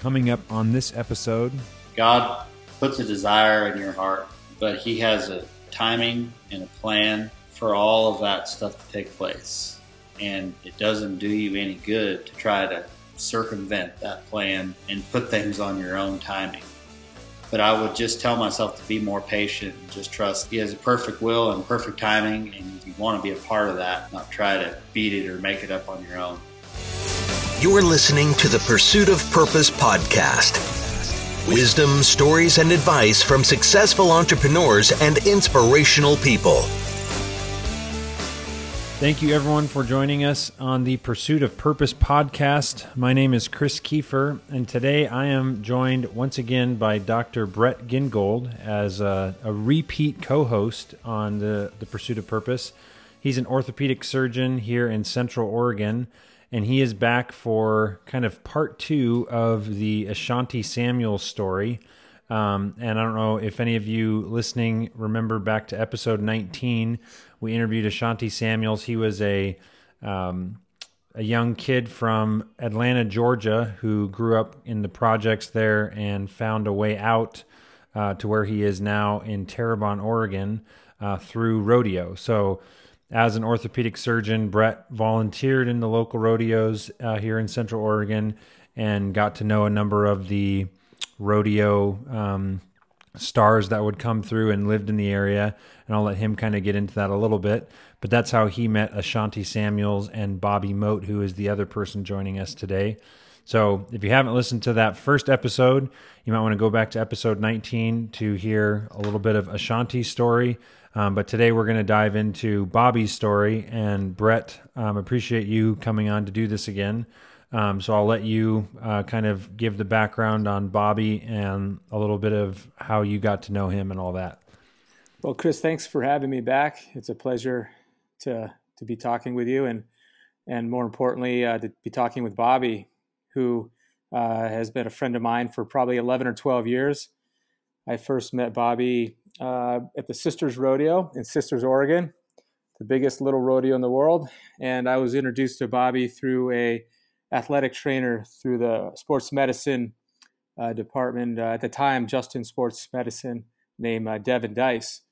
Coming up on this episode, God puts a desire in your heart, but He has a timing and a plan for all of that stuff to take place. And it doesn't do you any good to try to circumvent that plan and put things on your own timing. But I would just tell myself to be more patient and just trust He has a perfect will and perfect timing, and you want to be a part of that, not try to beat it or make it up on your own. You're listening to the Pursuit of Purpose podcast. Wisdom, stories, and advice from successful entrepreneurs and inspirational people. Thank you, everyone, for joining us on the Pursuit of Purpose podcast. My name is Chris Kiefer, and today I am joined once again by Dr. Brett Gingold as a, a repeat co host on the, the Pursuit of Purpose. He's an orthopedic surgeon here in Central Oregon and he is back for kind of part two of the Ashanti Samuel story. Um, and I don't know if any of you listening remember back to episode 19, we interviewed Ashanti Samuels. He was a um, a young kid from Atlanta, Georgia, who grew up in the projects there and found a way out uh, to where he is now in Terrebonne, Oregon, uh, through rodeo. So as an orthopedic surgeon, Brett volunteered in the local rodeos uh, here in Central Oregon and got to know a number of the rodeo um, stars that would come through and lived in the area. And I'll let him kind of get into that a little bit. But that's how he met Ashanti Samuels and Bobby Mote, who is the other person joining us today. So if you haven't listened to that first episode, you might want to go back to episode 19 to hear a little bit of Ashanti's story. Um, but today we're going to dive into Bobby's story. And Brett, um, appreciate you coming on to do this again. Um, so I'll let you uh, kind of give the background on Bobby and a little bit of how you got to know him and all that. Well, Chris, thanks for having me back. It's a pleasure to to be talking with you, and and more importantly, uh, to be talking with Bobby, who uh, has been a friend of mine for probably 11 or 12 years. I first met Bobby uh, at the Sisters Rodeo in Sisters, Oregon, the biggest little rodeo in the world. And I was introduced to Bobby through a athletic trainer through the sports medicine uh, department uh, at the time, Justin Sports Medicine, named uh, Devin Dice.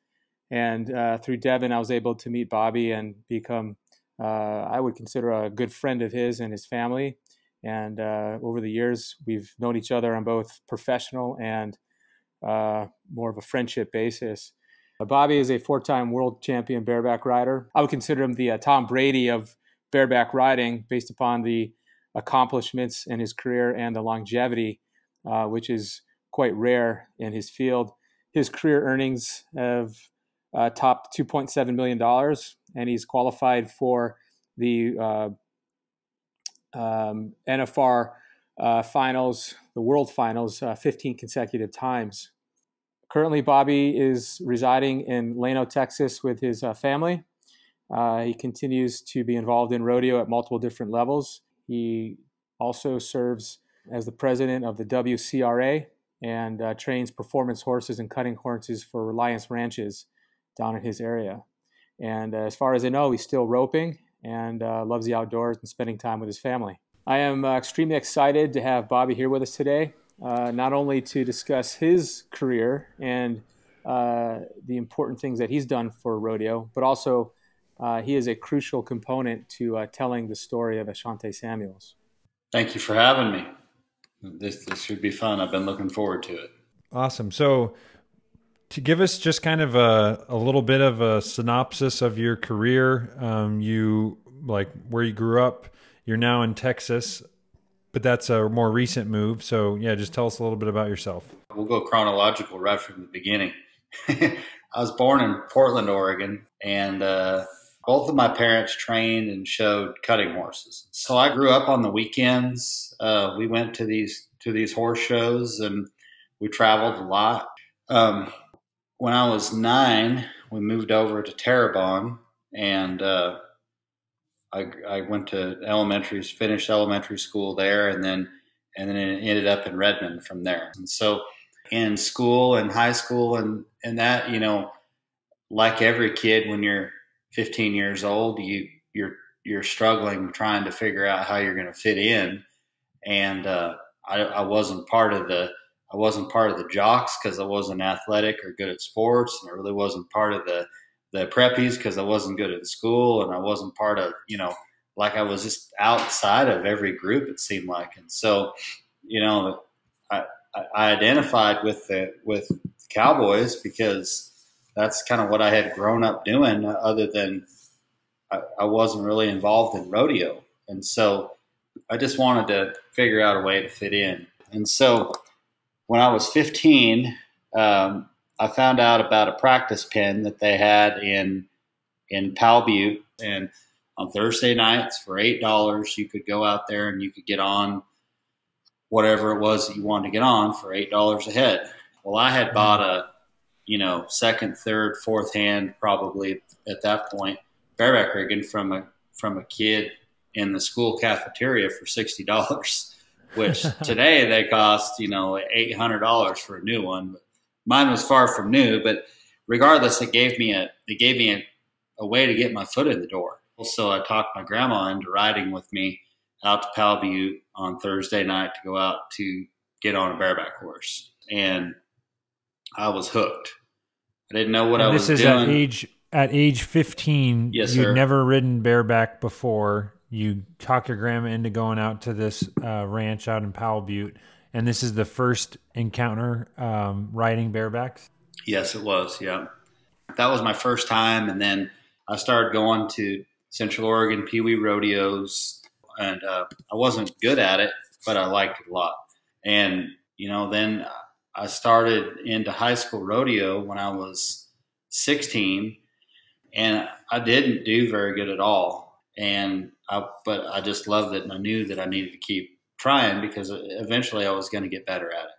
And uh, through Devin, I was able to meet Bobby and become, I would consider, a good friend of his and his family. And over the years, we've known each other on both professional and uh, more of a friendship basis. Uh, Bobby is a four time world champion bareback rider. I would consider him the uh, Tom Brady of bareback riding based upon the accomplishments in his career and the longevity, uh, which is quite rare in his field. His career earnings have uh, topped $2.7 million, and he's qualified for the uh, um, NFR uh, finals, the world finals, uh, 15 consecutive times. Currently, Bobby is residing in Llano, Texas with his uh, family. Uh, he continues to be involved in rodeo at multiple different levels. He also serves as the president of the WCRA and uh, trains performance horses and cutting horses for Reliance Ranches down in his area. And uh, as far as I know, he's still roping and loves the outdoors and spending time with his family. I am uh, extremely excited to have Bobby here with us today, uh, not only to discuss his career and uh, the important things that he's done for rodeo, but also uh, he is a crucial component to uh, telling the story of Ashanti Samuels. Thank you for having me. This, this should be fun. I've been looking forward to it. Awesome. So, to give us just kind of a, a little bit of a synopsis of your career, um, you like where you grew up, you're now in Texas, but that's a more recent move. So, yeah, just tell us a little bit about yourself. We'll go chronological right from the beginning. I was born in Portland, Oregon, and uh, both of my parents trained and showed cutting horses. So I grew up on the weekends. Uh, we went to these to these horse shows, and we traveled a lot. Um, when I was nine, we moved over to Terrebonne, and uh, I, I went to elementary, finished elementary school there, and then and then it ended up in Redmond from there. And so, in school and high school and and that, you know, like every kid, when you're 15 years old, you you're you're struggling trying to figure out how you're going to fit in. And uh, I, I wasn't part of the I wasn't part of the jocks because I wasn't athletic or good at sports, and I really wasn't part of the the preppies because I wasn't good at school, and I wasn't part of you know like I was just outside of every group. It seemed like, and so you know I, I identified with the with cowboys because that's kind of what I had grown up doing. Other than I, I wasn't really involved in rodeo, and so I just wanted to figure out a way to fit in. And so when I was 15, um, I found out about a practice pen that they had in in Powell Butte, and on Thursday nights for eight dollars, you could go out there and you could get on whatever it was that you wanted to get on for eight dollars a head. Well, I had mm-hmm. bought a you know second, third, fourth hand probably at that point bareback rigging from a from a kid in the school cafeteria for sixty dollars, which today they cost you know eight hundred dollars for a new one. But mine was far from new, but regardless, it gave me a it gave me a, a way to get my foot in the door. So I talked my grandma into riding with me out to Powell Butte on Thursday night to go out to get on a bareback horse, and I was hooked. I didn't know what and I was doing. this is at age at age 15 Yes, you'd sir. never ridden bareback before you talk your grandma into going out to this uh, ranch out in powell butte and this is the first encounter um, riding barebacks Yes, it was. Yeah, that was my first time, and then I started going to Central Oregon Pee Wee rodeos, and uh, I wasn't good at it, but I liked it a lot. And you know, then I started into high school rodeo when I was 16, and I didn't do very good at all. And I, but I just loved it, and I knew that I needed to keep trying because eventually I was going to get better at it.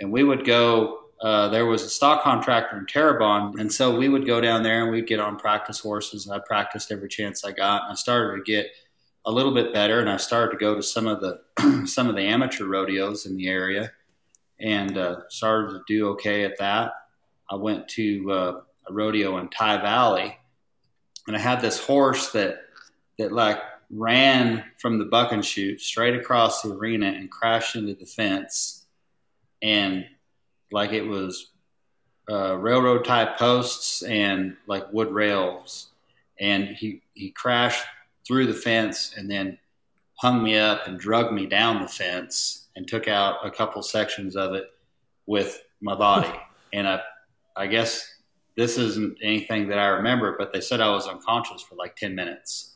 And we would go uh, there was a stock contractor in Terrebonne, and so we would go down there and we'd get on practice horses. And I practiced every chance I got, and I started to get a little bit better. And I started to go to some of the some of the amateur rodeos in the area, and uh, started to do okay at that. I went to uh, a rodeo in Tygh Valley, and I had this horse that that like ran from the bucking chute straight across the arena and crashed into the fence, and like it was uh, railroad type posts and like wood rails. And he, he crashed through the fence and then hung me up and drug me down the fence and took out a couple sections of it with my body. and I, I guess this isn't anything that I remember, but they said I was unconscious for like 10 minutes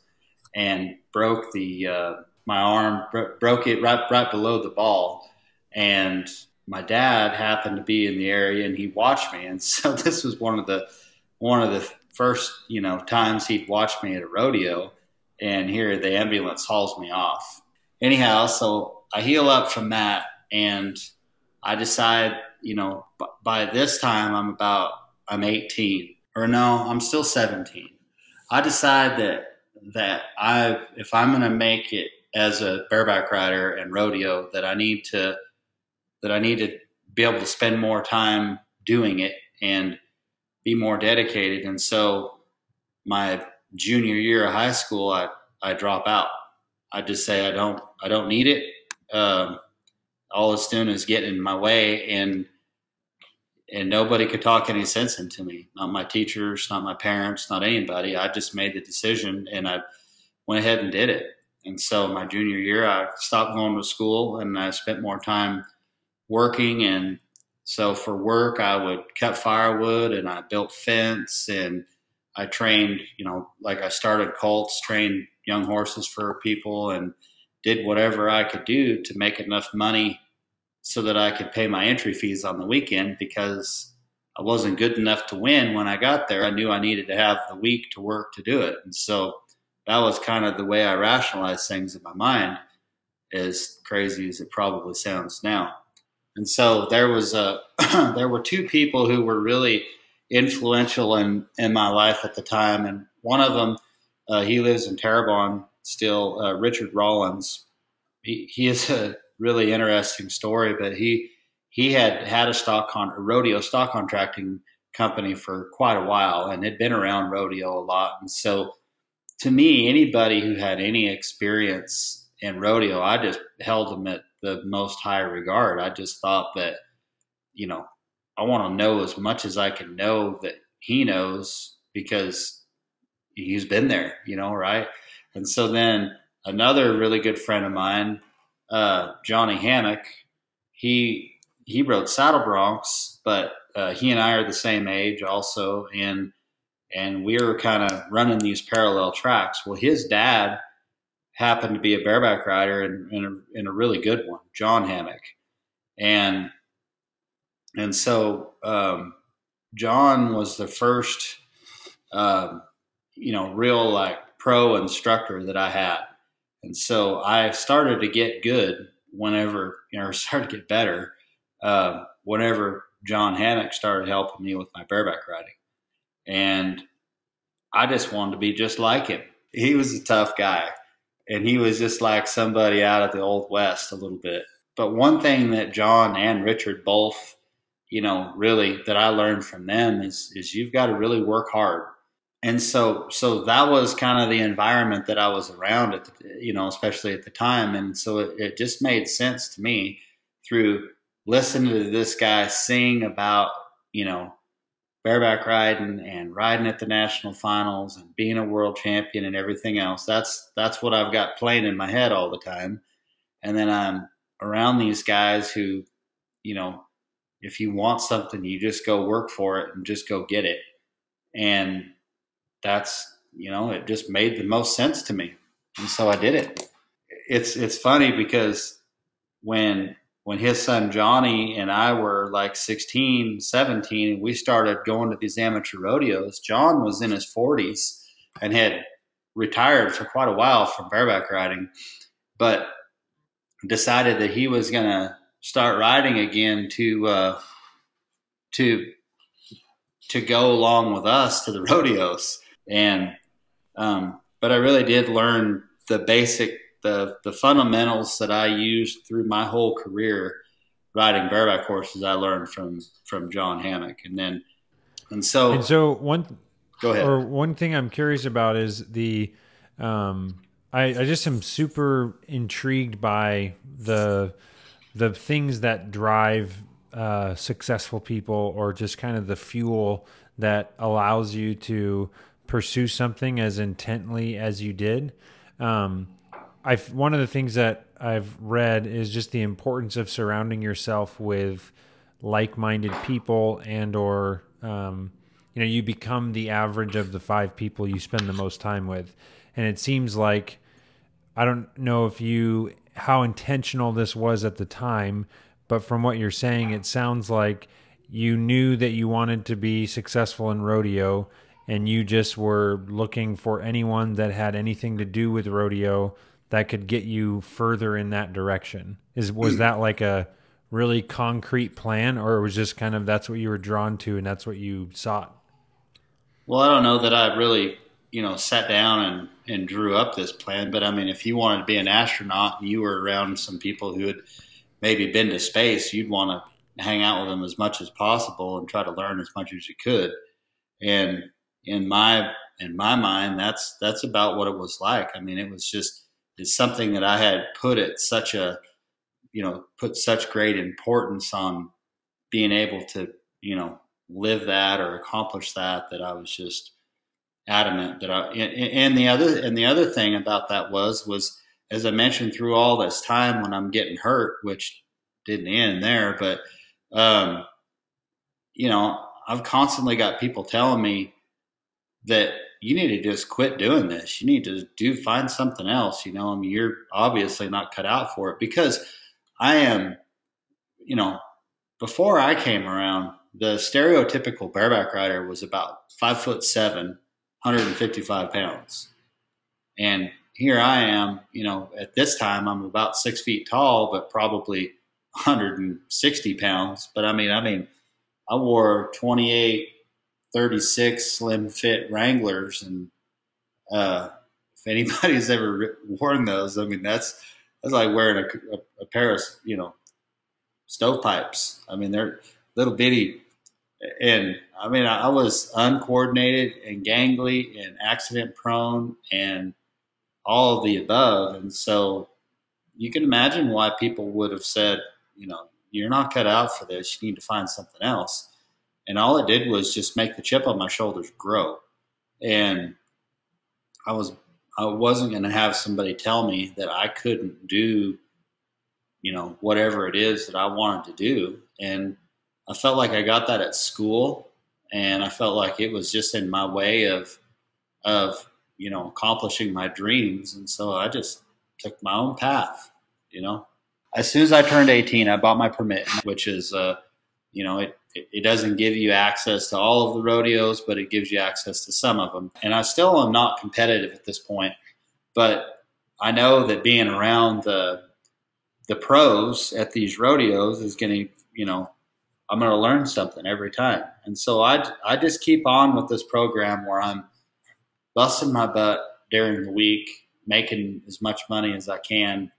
and broke the, uh, my arm, bro- broke it right, right below the ball. And my dad happened to be in the area and he watched me. And so this was one of the one of the first you know times he'd watched me at a rodeo. And here the ambulance hauls me off. Anyhow so i heal up from that and i decide you know b- by this time i'm about i'm 18 or no i'm still 17 i decide that that i if i'm going to make it as a bareback rider and rodeo that i need to that I need to be able to spend more time doing it and be more dedicated. And so my junior year of high school, I, I drop out. I just say I don't I don't need it. Um, all it's doing is getting in my way, and and nobody could talk any sense into me. Not my teachers, not my parents, not anybody. I just made the decision, and I went ahead and did it. And so my junior year, I stopped going to school, and I spent more time working and so for work i would cut firewood and i built fence and i trained you know like i started colts trained young horses for people and did whatever i could do to make enough money so that i could pay my entry fees on the weekend because i wasn't good enough to win when i got there i knew i needed to have the week to work to do it and so that was kind of the way i rationalized things in my mind as crazy as it probably sounds now and so there was a there were two people who were really influential in in my life at the time, and one of them uh, he lives in Terrebonne still. Uh, Richard Rollins. He, he is a really interesting story, but he he had had a stock con a rodeo stock contracting company for quite a while and had been around rodeo a lot, and so to me, anybody who had any experience in rodeo, I just held them at the most high regard. I just thought that, you know, I want to know as much as I can know that he knows because he's been there, you know, right? And so then another really good friend of mine, uh, Johnny Hammock, he he rode saddle broncs, but uh, he and I are the same age also, and and we were kind of running these parallel tracks. Well, his dad happened to be a bareback rider and, and, a, a really good one, John Hammock, and and so um, John was the first, um, you know, real like pro instructor that I had, and so I started to get good whenever you know, started to get better uh, whenever John Hammock started helping me with my bareback riding. And I just wanted to be just like him. He was a tough guy, and he was just like somebody out of the old west a little bit. But one thing that John and Richard both, you know, really that I learned from them is is you've got to really work hard. And so so that was kind of the environment that I was around at the, you know, especially at the time. And so it, it just made sense to me through listening to this guy sing about, you know, bareback riding and riding at the national finals and being a world champion and everything else. That's that's what I've got playing in my head all the time. And then I'm around these guys who, you know, if you want something, you just go work for it and just go get it. And that's, you know, it just made the most sense to me. And so I did it. It's it's funny because when when his son Johnny and I were like 16, 17, and we started going to these amateur rodeos, John was in his 40s and had retired for quite a while from bareback riding, but decided that he was going to start riding again to uh, to to go along with us to the rodeos. And um, but I really did learn the basic the the fundamentals that I used through my whole career riding bareback horses I learned from from John Hammock, and then and so and so one go ahead. or one thing I'm curious about is the um, I, I just am super intrigued by the the things that drive uh, successful people or just kind of the fuel that allows you to pursue something as intently as you did. Um, I've one of the things that I've read is just the importance of surrounding yourself with like-minded people and or um, you know you become the average of the five people you spend the most time with and it seems like i don't know if you how intentional this was at the time but from what you're saying it sounds like you knew that you wanted to be successful in rodeo and you just were looking for anyone that had anything to do with rodeo that could get you further in that direction? Is was mm. that like a really concrete plan, or was just kind of that's what you were drawn to and that's what you sought? Well, I don't know that I really, you know, sat down and and drew up this plan, but I mean, if you wanted to be an astronaut and you were around some people who had maybe been to space, you'd want to hang out with them as much as possible and try to learn as much as you could. And in my in my mind, that's that's about what it was like. I mean, it was just is something that I had put at such a, you know, put such great importance on being able to, you know, live that or accomplish that that I was just adamant that I and, the other and the other thing about that was was as I mentioned through all this time when I'm getting hurt, which didn't end there, but um, you know, I've constantly got people telling me that you need to just quit doing this. You need to do find something else. You know, I mean, you're obviously not cut out for it because I am, you know, before I came around, the stereotypical bareback rider was about five foot seven, 155 pounds. And here I am, you know, at this time I'm about six feet tall, but probably 160 pounds. But I mean, I mean, I wore 28 36 slim fit Wranglers. And uh, if anybody's ever worn those, I mean, that's, that's like wearing a, a, a pair of, you know, stovepipes. I mean, they're little bitty. And I mean, I, I was uncoordinated and gangly and accident prone and all of the above. And so you can imagine why people would have said, you know, you're not cut out for this. You need to find something else. And all it did was just make the chip on my shoulders grow. And I was I wasn't going to have somebody tell me that I couldn't do, you know, whatever it is that I wanted to do. And I felt like I got that at school, and I felt like it was just in my way of of you know accomplishing my dreams. And so I just took my own path. You know, as soon as I turned 18, I bought my permit, which is, uh, you know, it, it doesn't give you access to all of the rodeos, but it gives you access to some of them. And I still am not competitive at this point, but I know that being around the the pros at these rodeos is going to, you know, I'm going to learn something every time. And so I I just keep on with this program where I'm busting my butt during the week, making as much money as I can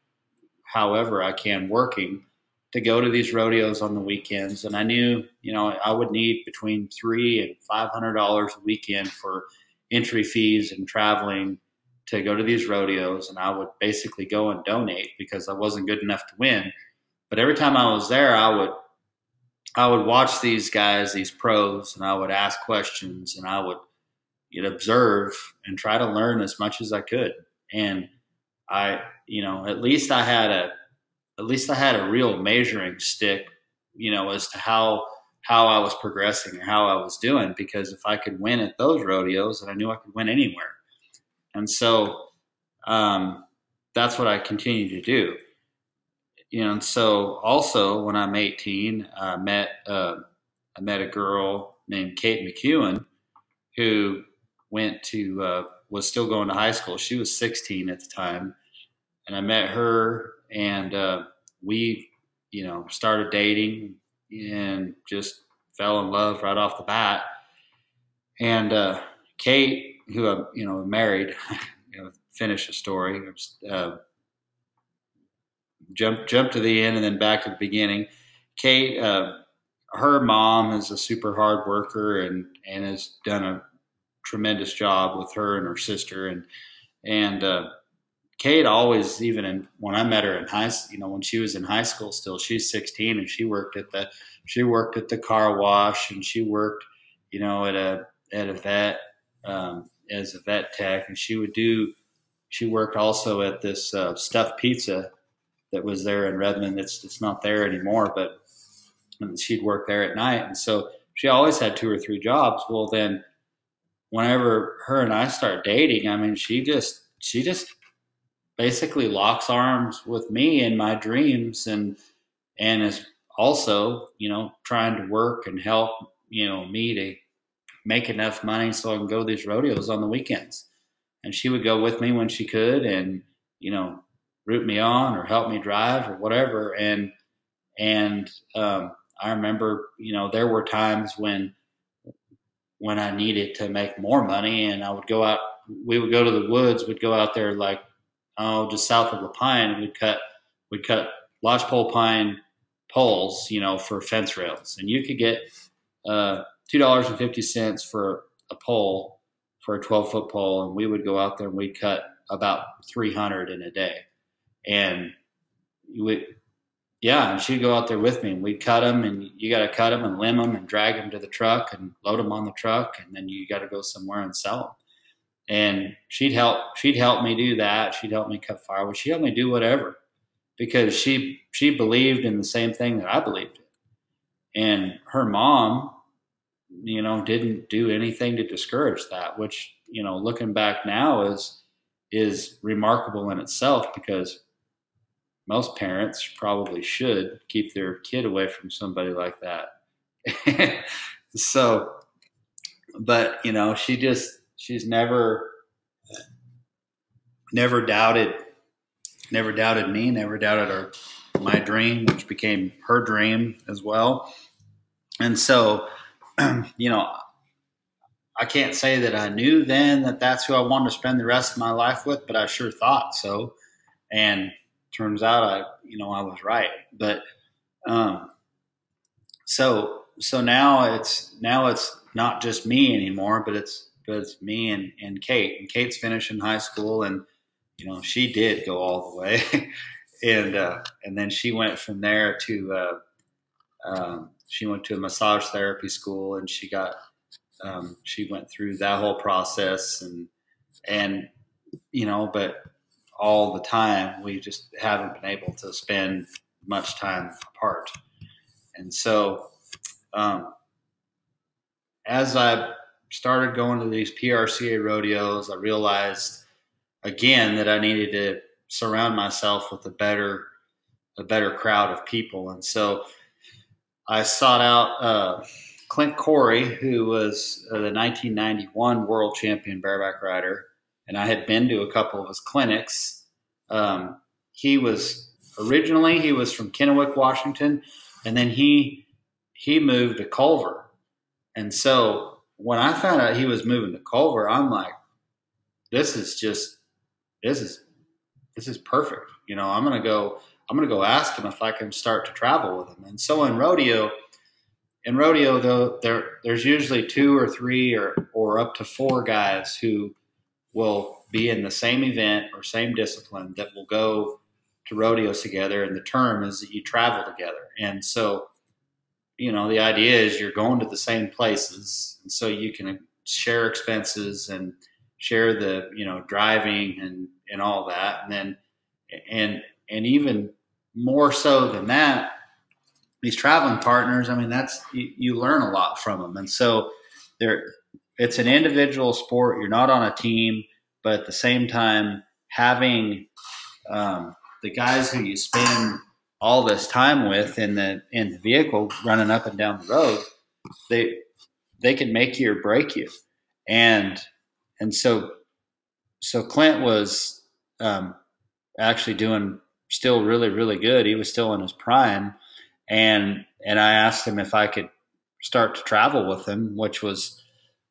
however I can working to go to these rodeos on the weekends. And I knew, you know, I would need between three and five hundred dollars a weekend for entry fees and traveling to go to these rodeos. And I would basically go and donate because I wasn't good enough to win. But every time I was there, I would I would watch these guys, these pros, and I would ask questions and I would you know, observe and try to learn as much as I could. And I, you know, at least I had a, at least I had a real measuring stick, you know, as to how how I was progressing or how I was doing. Because if I could win at those rodeos, then I knew I could win anywhere. And so um, that's what I continue to do. You know, and so also when I'm 18, I met uh, I met a girl named Kate McEwen who went to uh, was still going to high school. She was 16 at the time, and I met her, and uh, we, you know, started dating and just fell in love right off the bat. And uh, Kate, who I, you know, married, you know, finish the story. Uh, jump jump to the end and then back to the beginning. Kate, uh, her mom is a super hard worker and and has done a tremendous job with her and her sister and and uh, Kate always even in when I met her in high you know when she was in high school still she's 16 and she worked at the she worked at the car wash and she worked you know at a at a vet um, as a vet tech and she would do she worked also at this uh, stuffed pizza that was there in Redmond. It's it's not there anymore but she'd work there at night. And so she always had two or three jobs. Well then whenever her and I start dating, I mean, she just she just basically locks arms with me in my dreams and and is also you know trying to work and help you know me to make enough money so I can go these rodeos on the weekends. And she would go with me when she could, and you know root me on or help me drive or whatever. And and um, I remember you know there were times when when I needed to make more money. And I would go out, we would go to the woods, we'd go out there like, oh, just south of La Pine, and we'd cut, we'd cut lodgepole pine poles, you know, for fence rails. And you could get uh, $2.50 for a pole, for a 12 foot pole. And we would go out there and we'd cut about 300 in a day. And you would, yeah, and she'd go out there with me, and we'd cut them, and you got to cut them and limb them and drag them to the truck and load them on the truck, and then you got to go somewhere and sell them. And she'd help. She'd help me do that. She'd help me cut firewood. She'd help me do whatever, because she she believed in the same thing that I believed in. And her mom, you know, didn't do anything to discourage that. Which you know, looking back now, is is remarkable in itself because most parents probably should keep their kid away from somebody like that. so, but you know, she just she's never never doubted never doubted me, never doubted our my dream, which became her dream as well. And so, you know, I can't say that I knew then that that's who I wanted to spend the rest of my life with, but I sure thought so. And turns out I, you know, I was right. But um, so so now it's now it's not just me anymore, but it's it's me and, and Kate. And Kate's finishing high school, and you know she did go all the way. and uh, and then she went from there to uh, um, she went to a massage therapy school, and she got um, she went through that whole process, and and you know, but all the time we just haven't been able to spend much time apart, and so um, as I started going to these PRCA rodeos, I realized again that I needed to surround myself with a better a better crowd of people, and so I sought out uh, Clint Corey, who was uh, the 1991 world champion bareback rider, and I had been to a couple of his clinics. Um, he was originally he was from Kennewick, Washington, and then he he moved to Culver, and so when I found out he was moving to Culver, I'm like, this is just this is this is perfect. You know, I'm gonna go I'm gonna go ask him if I can start to travel with him. And so in rodeo, in rodeo though, there there's usually two or three or or up to four guys who will be in the same event or same discipline that will go to rodeos together and the term is that you travel together. And so you know, the idea is you're going to the same places, and so you can share expenses and share the you know driving and and all that, and then and and even more so than that, these traveling partners. I mean, that's you, you learn a lot from them, and so there, it's an individual sport. You're not on a team, but at the same time, having um, the guys who you spend all this time with in the in the vehicle running up and down the road, they they can make you or break you. And and so so Clint was um, actually doing still really really good. He was still in his prime, and and I asked him if I could start to travel with him, which was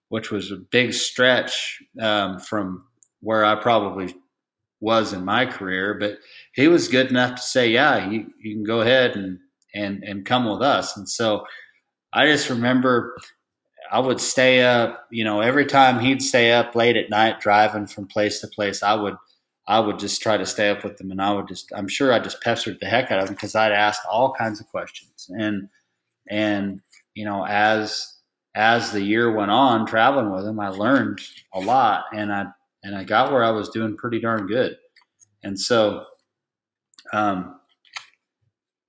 which was a big stretch um, from where I probably was in my career, but he was good enough to say, yeah, you, you can go ahead and, and, and come with us. And so I just remember I would stay up, you know, every time he'd stay up late at night driving from place to place, I would, I would just try to stay up with him and I would just, I'm sure I just pestered the heck out of him because I'd asked all kinds of questions. And, and, you know, as, as the year went on traveling with him, I learned a lot and I and I got where I was doing pretty darn good. And so, um,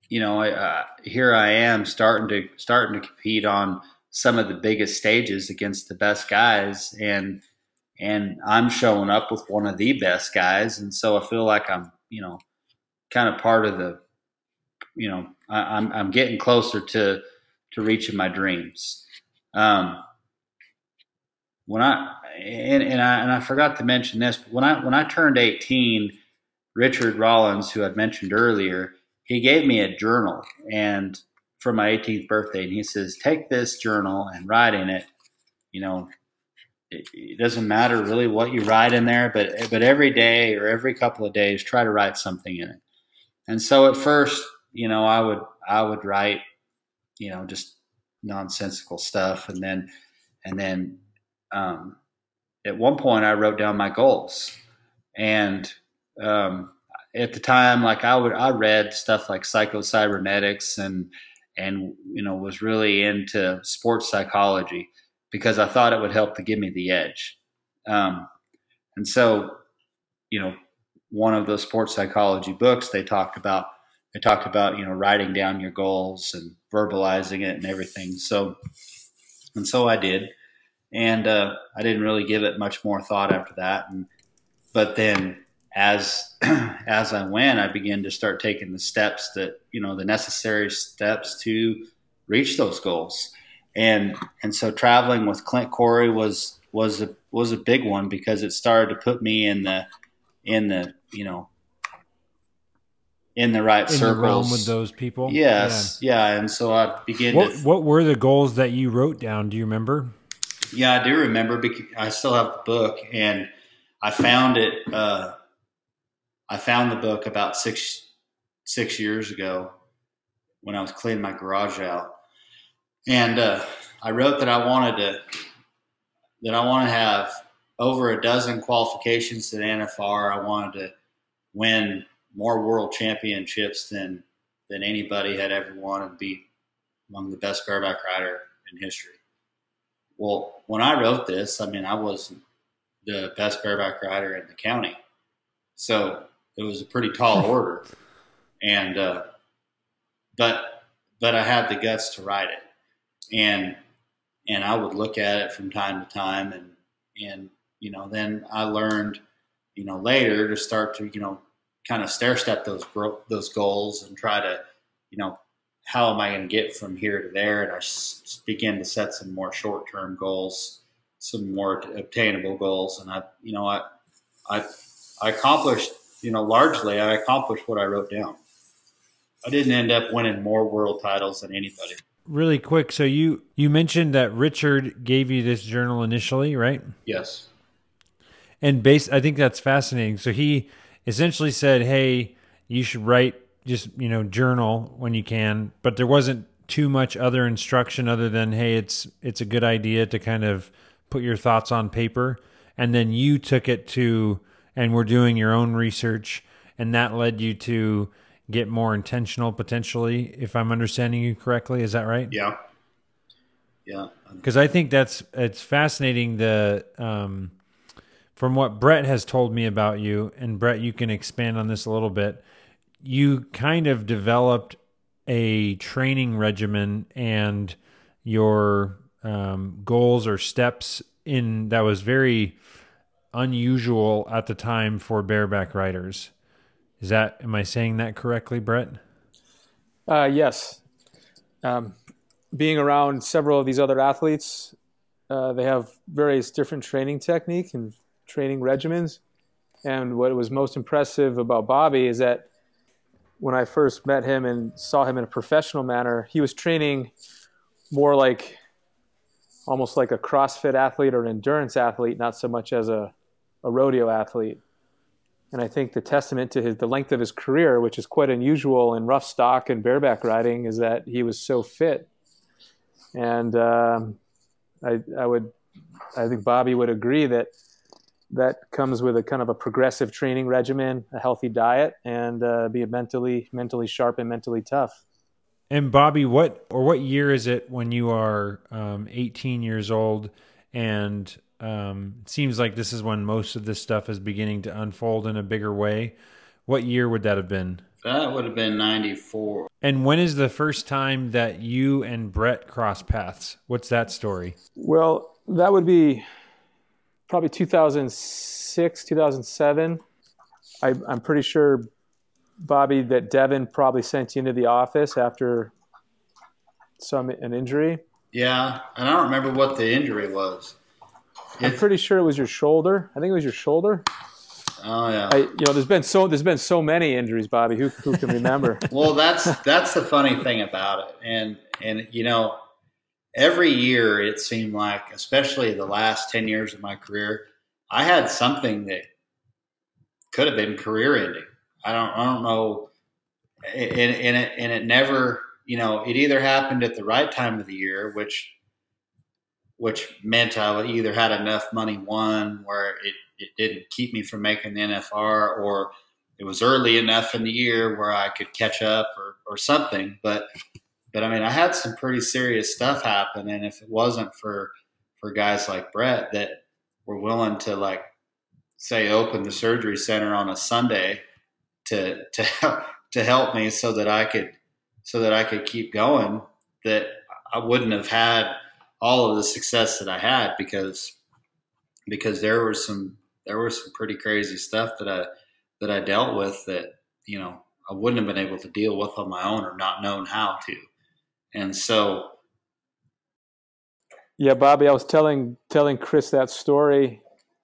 you know, uh, here I am starting to starting to compete on some of the biggest stages against the best guys, and and I'm showing up with one of the best guys, and so I feel like I'm, you know, kind of part of the, you know, I, am I'm, I'm getting closer to to reaching my dreams. Um, when I and, and I and I forgot to mention this, but when I when I turned 18, Richard Rollins, who I'd mentioned earlier, he gave me a journal and for my 18th birthday, and he says, "Take this journal and write in it. You know, it, it doesn't matter really what you write in there, but but every day or every couple of days, try to write something in it." And so at first, you know, I would I would write, you know, just nonsensical stuff, and then and then um, at one point I wrote down my goals, and um, at the time, like I would, I read stuff like Psycho-Cybernetics and and you know was really into sports psychology because I thought it would help to give me the edge. Um, and so, you know, one of those sports psychology books they talked about they talked about you know writing down your goals and verbalizing it and everything. So and so I did and uh, I didn't really give it much more thought after that. And but then as as I went, I began to start taking the steps that you know the necessary steps to reach those goals. And and so traveling with Clint Corey was was a was a big one because it started to put me in the in the you know in the right in circles the with those people. Yes, yeah. yeah. And so I began. What, to, what were the goals that you wrote down? Do you remember? Yeah, I do remember. Because I still have the book, and I found it. Uh, I found the book about six six years ago when I was cleaning my garage out, and uh, I wrote that I wanted to that I want to have over a dozen qualifications at NFR. I wanted to win more world championships than than anybody had ever won and be among the best bareback rider in history. Well, when I wrote this, I mean, I wasn't the best bareback rider in the county, so it was a pretty tall order, and uh, but but I had the guts to ride it, and and I would look at it from time to time, and and you know, then I learned, you know, later to start to you know kind of stair step those those goals and try to, you know, how am I going to get from here to there? And I began to set some more short term goals, some more obtainable goals, and I, you know, I, I, I accomplished, you know, largely I accomplished what I wrote down. I didn't end up winning more world titles than anybody. Really quick, so you you mentioned that Richard gave you this journal initially, right? Yes. And base, I think that's fascinating. So he essentially said, "Hey, you should write just you know journal when you can," but there wasn't too much other instruction other than, "Hey, it's it's a good idea to kind of put your thoughts on paper," and then you took it to and were doing your own research, and that led you to get more intentional potentially if i'm understanding you correctly. Is that right? Yeah. Yeah. Because i think that's it's fascinating the um from what Brett has told me about you, and Brett, you can expand on this a little bit. You kind of developed a training regimen and your um, goals or steps in that was very unusual at the time for bareback riders. Is that am I saying that correctly, Brett? Uh, yes. Um, being around several of these other athletes, uh, they have various different training technique and training regimens. And what was most impressive about Bobby is that when I first met him and saw him in a professional manner, he was training more like almost like a CrossFit athlete or an endurance athlete, not so much as a, a rodeo athlete. And I think the testament to his the length of his career, which is quite unusual in rough stock and bareback riding, is that he was so fit. And um, I, I would, I think Bobby would agree that that comes with a kind of a progressive training regimen, a healthy diet, and uh, be mentally mentally sharp and mentally tough. And Bobby, what or what year is it when you are um, 18 years old? And um, it seems like this is when most of this stuff is beginning to unfold in a bigger way. What year would that have been? That would have been 94. And when is the first time that you and Brett cross paths? What's that story? Well, that would be probably 2006, 2007. I, I'm pretty sure, Bobby, that Devin probably sent you into the office after some an injury. Yeah, and I don't remember what the injury was. I'm pretty sure it was your shoulder. I think it was your shoulder. Oh yeah. I, you know, there's been so there's been so many injuries, Bobby. Who who can remember? well, that's that's the funny thing about it, and and you know, every year it seemed like, especially the last 10 years of my career, I had something that could have been career ending. I don't, I don't know. And, and, it, and it never, you know, it either happened at the right time of the year, which, which meant I either had enough money, one, where it, it didn't keep me from making the NFR, or it was early enough in the year where I could catch up or, or something. But but I mean, I had some pretty serious stuff happen, and if it wasn't for for guys like Brett that were willing to like say open the surgery center on a Sunday to to to help me so that I could so that I could keep going, that I wouldn't have had all of the success that I had because because there was some there was some pretty crazy stuff that I that I dealt with that you know I wouldn't have been able to deal with on my own or not known how to. And so, yeah, Bobby, I was telling telling Chris that story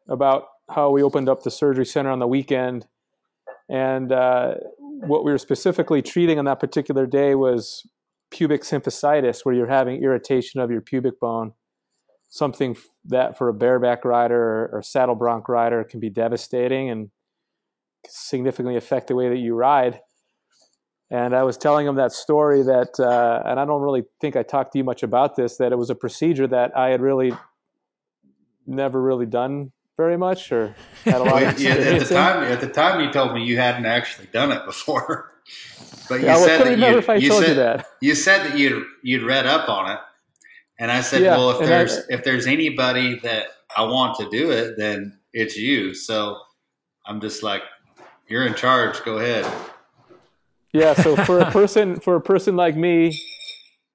about how we opened up the surgery center on the weekend, and uh, what we were specifically treating on that particular day was pubic symphysitis, where you're having irritation of your pubic bone. Something that for a bareback rider or, or saddle bronc rider can be devastating and significantly affect the way that you ride. And I was telling him that story that, uh, and I don't really think I talked to you much about this, that it was a procedure that I had really never really done very much, or had a lot of yeah, at the time, at the time, you told me you hadn't actually done it before. But you Yeah, said that you, you told you said that. you said that you'd you'd read up on it, and I said, Yeah, well, if and I- there's if there's anybody that I want to do it, then it's you. So I'm just like, you're in charge. Go ahead. Yeah, so for a person for a person like me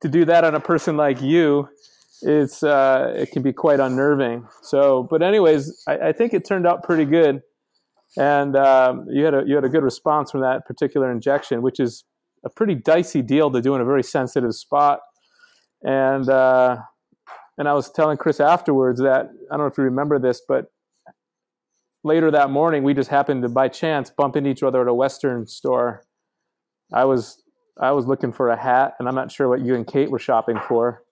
to do that on a person like you, it's uh, it can be quite unnerving. So, but anyways, I, I think it turned out pretty good, and um, you had a you had a good response from that particular injection, which is a pretty dicey deal to do in a very sensitive spot. And uh, and I was telling Chris afterwards that I don't know if you remember this, but later that morning we just happened to by chance bump into each other at a Western store. I was I was looking for a hat, and I'm not sure what you and Kate were shopping for,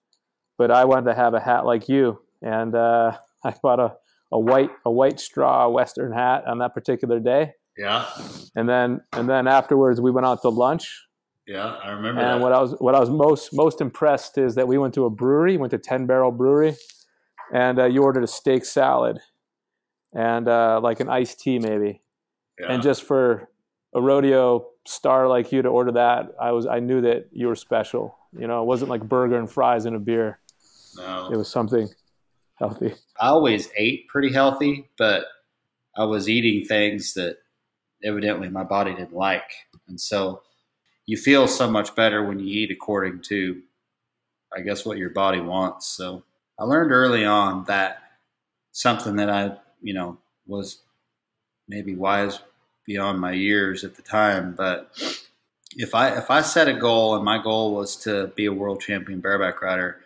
but I wanted to have a hat like you, and uh, I bought a, a white a white straw Western hat on that particular day, Yeah, and then and then afterwards we went out to lunch. yeah, I remember And that. what I was what I was most most impressed is that we went to a brewery, went to Ten Barrel Brewery, and uh, you ordered a steak salad and uh, like an iced tea maybe, yeah. and just for a rodeo star like you to order that, I was I knew that you were special. You know, it wasn't like burger and fries and a beer. No. It was something healthy. I always ate pretty healthy, but I was eating things that evidently my body didn't like. And so you feel so much better when you eat according to, I guess, what your body wants. So I learned early on that something that I, you know, was maybe wise beyond my years at the time, but if I if I set a goal and my goal was to be a world champion bareback rider,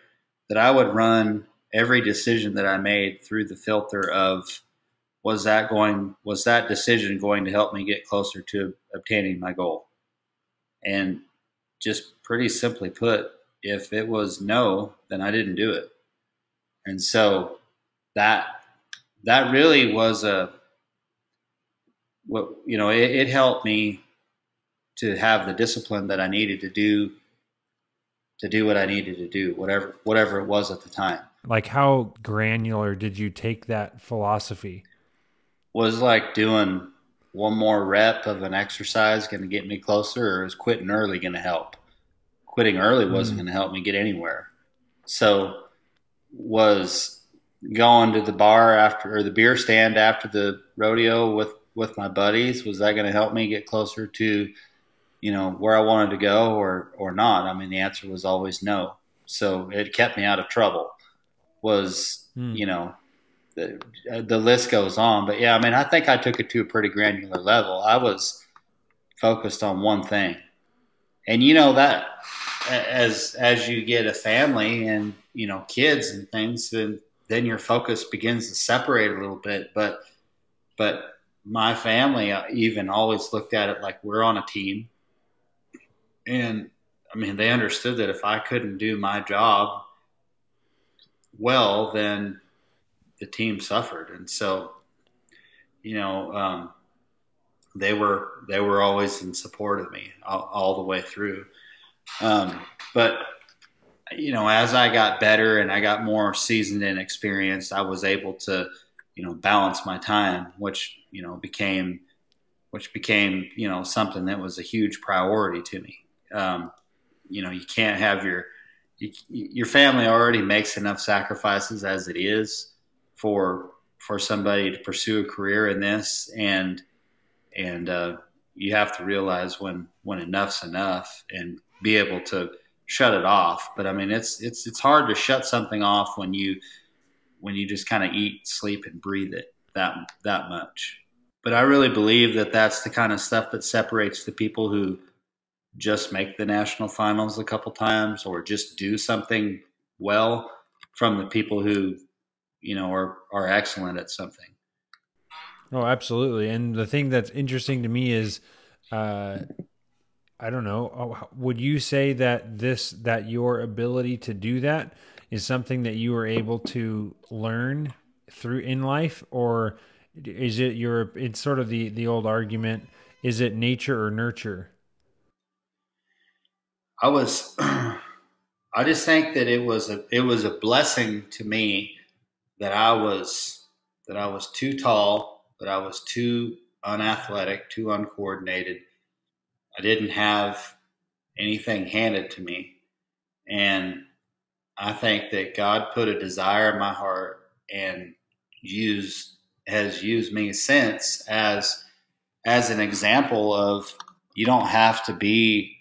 that I would run every decision that I made through the filter of was that going was that decision going to help me get closer to obtaining my goal? And just pretty simply put, if it was no, then I didn't do it. And so that that really was a what you know, it, it helped me to have the discipline that I needed to do to do what I needed to do, whatever whatever it was at the time. Like, how granular did you take that philosophy? was like doing one more rep of an exercise going to get me closer, or is quitting early going to help? Quitting early wasn't Mm. going to help me get anywhere. So, was going to the bar after or the beer stand after the rodeo with with my buddies was that going to help me get closer to you know where I wanted to go or or not? I mean, the answer was always no. So it kept me out of trouble. Was Hmm. you know the, the list goes on. But yeah, I mean, I think I took it to a pretty granular level. I was focused on one thing, and you know that as as you get a family and you know kids and things, then then your focus begins to separate a little bit. But but my family uh, even always looked at it like we're on a team, and I mean, they understood that if I couldn't do my job well, then the team suffered, and so you know um, they were they were always in support of me all, all the way through. Um, but you know, as I got better and I got more seasoned and experienced, I was able to you know balance my time, which you know became which became you know something that was a huge priority to me. Um, you know, you can't have your you, your family already makes enough sacrifices as it is for for somebody to pursue a career in this. And and uh, you have to realize when when enough's enough and be able to shut it off. But i mean it's it's it's hard to shut something off when you when you just kind of eat sleep and breathe it that that much. But i really believe that that's the kind of stuff that separates the people who just make the national finals a couple times or just do something well from the people who you know are are excellent at something Oh, absolutely. And the thing that's interesting to me is, uh, I don't know. oh, Would you say that this that your ability to do that is something that you were able to learn through in life, or is it your? It's sort of the the old argument: is it nature or nurture? I was I just think that it was a it was a blessing to me that I was that I was too tall, that I was too unathletic, too uncoordinated. I didn't have anything handed to me. And I think that God put a desire in my heart and used has used me since as as an example of you don't have to be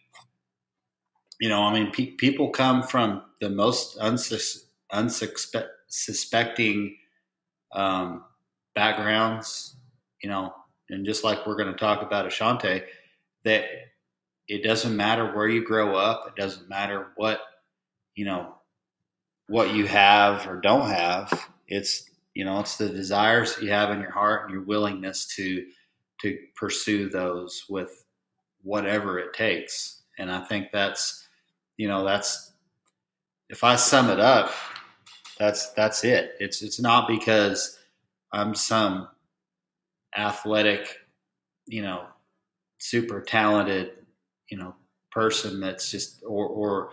you know i mean pe- people come from the most unsus- unsuspecting um, backgrounds you know and just like we're going to talk about Ashanti that it doesn't matter where you grow up it doesn't matter what you know what you have or don't have it's you know it's the desires that you have in your heart and your willingness to to pursue those with whatever it takes. And i think that's you know that's if i sum it up that's that's it. It's it's not because i'm some athletic you know super talented you know person that's just or or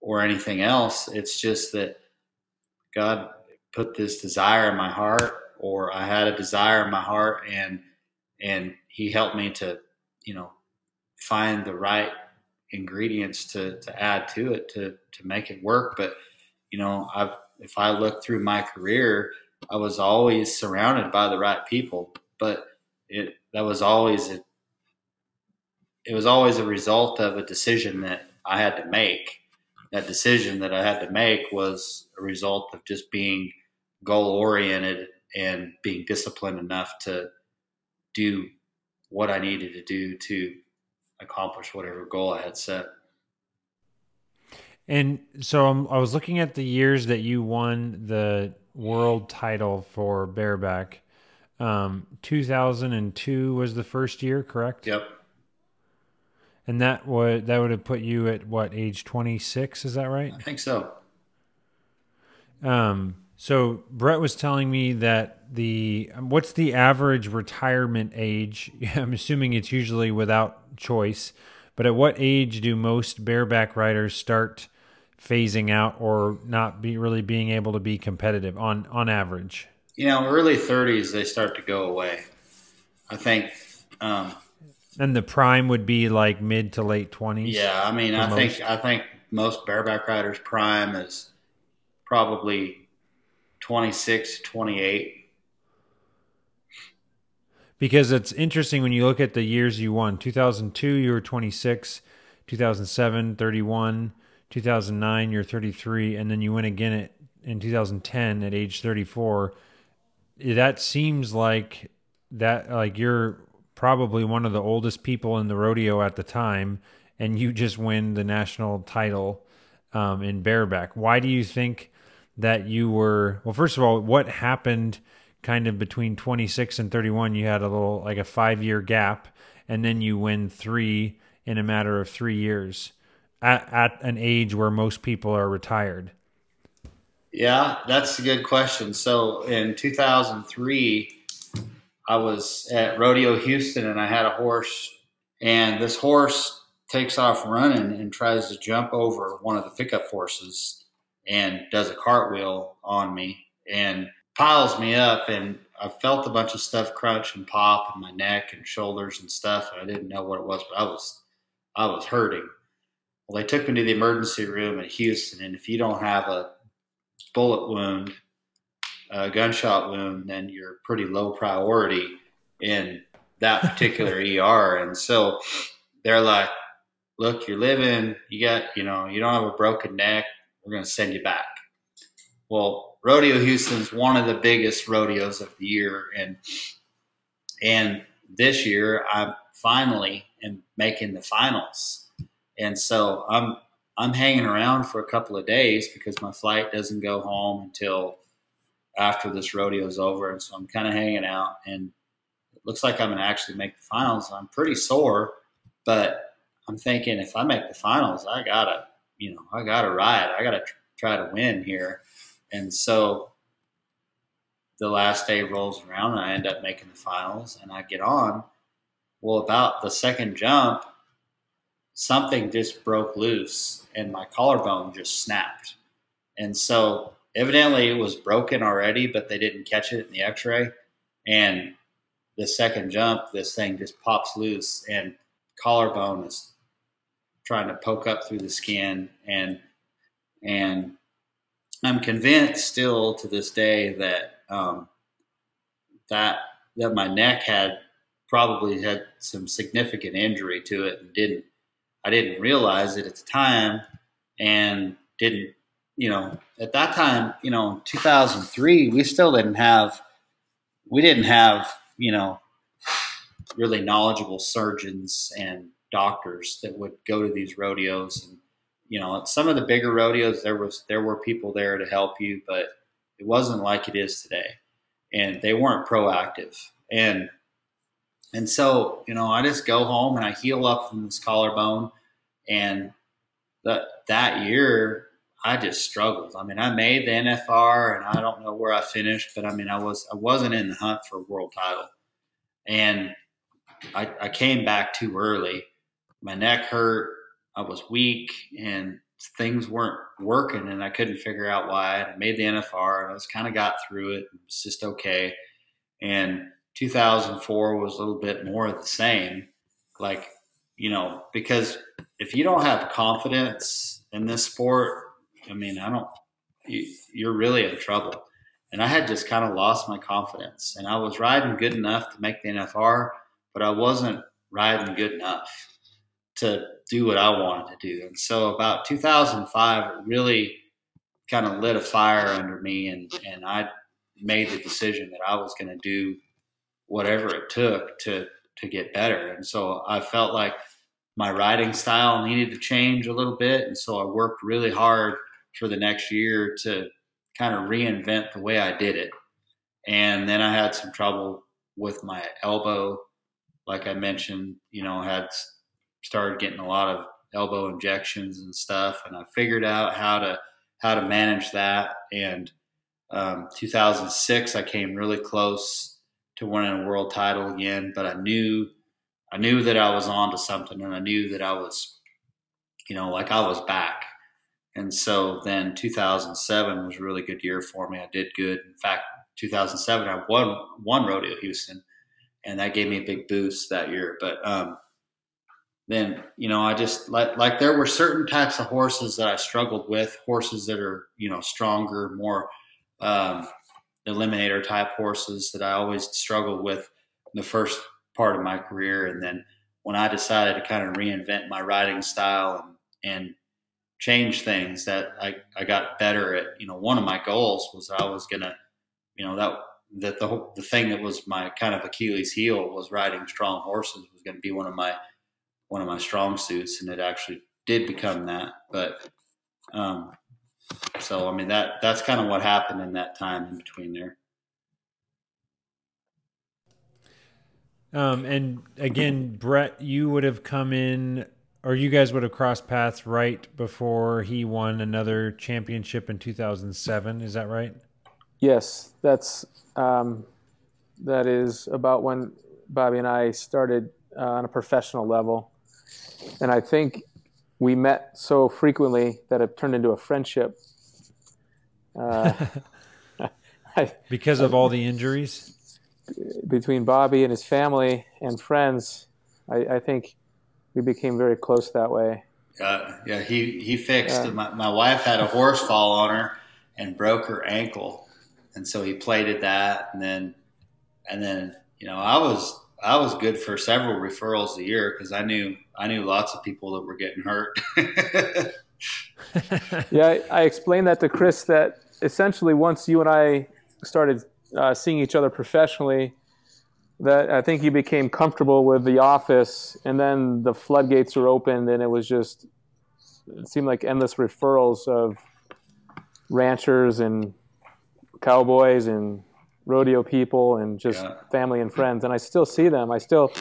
or anything else. It's just that god put this desire in my heart or I had a desire in my heart and and he helped me to you know find the right ingredients to to add to it to to make it work. But you know I've if I look through my career I was always surrounded by the right people but it that was always a, it was always a result of a decision that I had to make. That decision that I had to make was a result of just being goal oriented and being disciplined enough to do what I needed to do to accomplish whatever goal I had set. And so I'm, i was looking at the years that you won the world title for bareback. Um, 2002 was the first year, correct? Yep. And that would that would have put you at what age 26? Is that right? I think so. Um, so Brett was telling me that the what's the average retirement age? I'm assuming it's usually without choice, but at what age do most bareback riders start phasing out or not be really being able to be competitive on on average? You know, early 30s they start to go away. I think. Um, and the prime would be like mid to late 20s. Yeah, I mean, I most. think I think most bareback riders prime is probably 26, 28. Because it's interesting when you look at the years you won. 2002, you were 26. 2007, 31. 2009, you're 33. And then you win again at, in 2010 at age 34. That seems like that, like you're probably one of the oldest people in the rodeo at the time, and you just win the national title um, in bareback. Why do you think that you were well first of all what happened kind of between 26 and 31 you had a little like a 5 year gap and then you win 3 in a matter of 3 years at at an age where most people are retired. Yeah that's a good question. So in 2003 I was at Rodeo Houston and I had a horse and this horse takes off running and tries to jump over one of the pickup horses and does a cartwheel on me and piles me up. And I felt a bunch of stuff crunch and pop in my neck and shoulders and stuff and I didn't know what it was but I was I was hurting. Well they took me to the emergency room in Houston and if you don't have a bullet wound, a gunshot wound, then you're pretty low priority in that particular ER and so they're like look you're living. You got you know you don't have a broken neck we're going to send you back. Well, Rodeo Houston's one of the biggest rodeos of the year, and and this year I'm finally am making the finals, and so I'm I'm hanging around for a couple of days because my flight doesn't go home until after this rodeo is over, and so I'm kind of hanging out, and it looks like I'm going to actually make the finals. I'm pretty sore, but I'm thinking if I make the finals, I gotta you know, I got to ride. I got to tr- try to win here. And so the last day rolls around and I end up making the finals and I get on. Well, about the second jump, something just broke loose and my collarbone just snapped. And so evidently it was broken already, but they didn't catch it in the X-ray. And the second jump, this thing just pops loose, and collarbone is trying to poke up through the skin, and and I'm convinced still to this day that um, that that my neck had probably had some significant injury to it and didn't I didn't realize it at the time and didn't you know at that time you know 2003 we still didn't have we didn't have you know really knowledgeable surgeons and doctors that would go to these rodeos. And you know some of the bigger rodeos there was there were people there to help you but it wasn't like it is today. And they weren't proactive. And and so you know i just go home and i heal up from this collarbone. And that that year I just struggled. I mean, I made the NFR, and I don't know where I finished, but I mean, I was I wasn't in the hunt for a world title, and I, I came back too early. My neck hurt. I was weak, and things weren't working, and I couldn't figure out why. I made the NFR, and I was kind of got through it. It was just okay. And 2004 was a little bit more of the same. Like you know, because if you don't have confidence in this sport, I mean, I don't, you, are really in trouble. And I had just kind of lost my confidence. And I was riding good enough to make the NFR, but I wasn't riding good enough to do what I wanted to do. And so about 2005, it really kind of lit a fire under me. And, and I made the decision that I was going to do whatever it took to to get better. And so I felt like my riding style needed to change a little bit. And so I worked really hard for the next year to kind of reinvent the way I did it. And then I had some trouble with my elbow. Like I mentioned, you know, had started getting a lot of elbow injections and stuff. And I figured out how to, how to manage that. And um, 2006, I came really close to winning a world title again. But I knew, I knew that I was on to something, and I knew that I was, you know, like I was back. And so then 2007 was a really good year for me. I did good. In fact, 2007 I won one rodeo Houston, and that gave me a big boost that year. But um, then you know I just like like there were certain types of horses that I struggled with, horses that are you know stronger, more um, eliminator type horses that I always struggled with the first part of my career. And then when I decided to kind of reinvent my riding style and, and change things that I, I got better at, you know, one of my goals was I was to, you know, that, that the, the thing that was my kind of Achilles heel was riding strong horses was going to be one of my, one of my strong suits. And it actually did become that. But, um, so I mean that that's kind of what happened in that time in between there. Um, and again, Brett, you would have come in, or you guys would have crossed paths right before he won another championship in 2007. Is that right? Yes, that's um, that is about when Bobby and I started uh, on a professional level, and I think we met so frequently that it turned into a friendship. Uh, I, because of all the injuries between Bobby and his family and friends, I, I think we became very close that way. Uh, yeah, he he fixed. My, my wife had a horse fall on her and broke her ankle, and so he plated that, and then and then you know I was I was good for several referrals a year because I knew I knew lots of people that were getting hurt. yeah, I, I, explained that to Chris that essentially once you and I started uh, seeing each other professionally, that I think you became comfortable with the office, and then the floodgates were opened, and it was just it seemed like endless referrals of ranchers and cowboys and rodeo people and just yeah. family and friends. And I still see them. I still,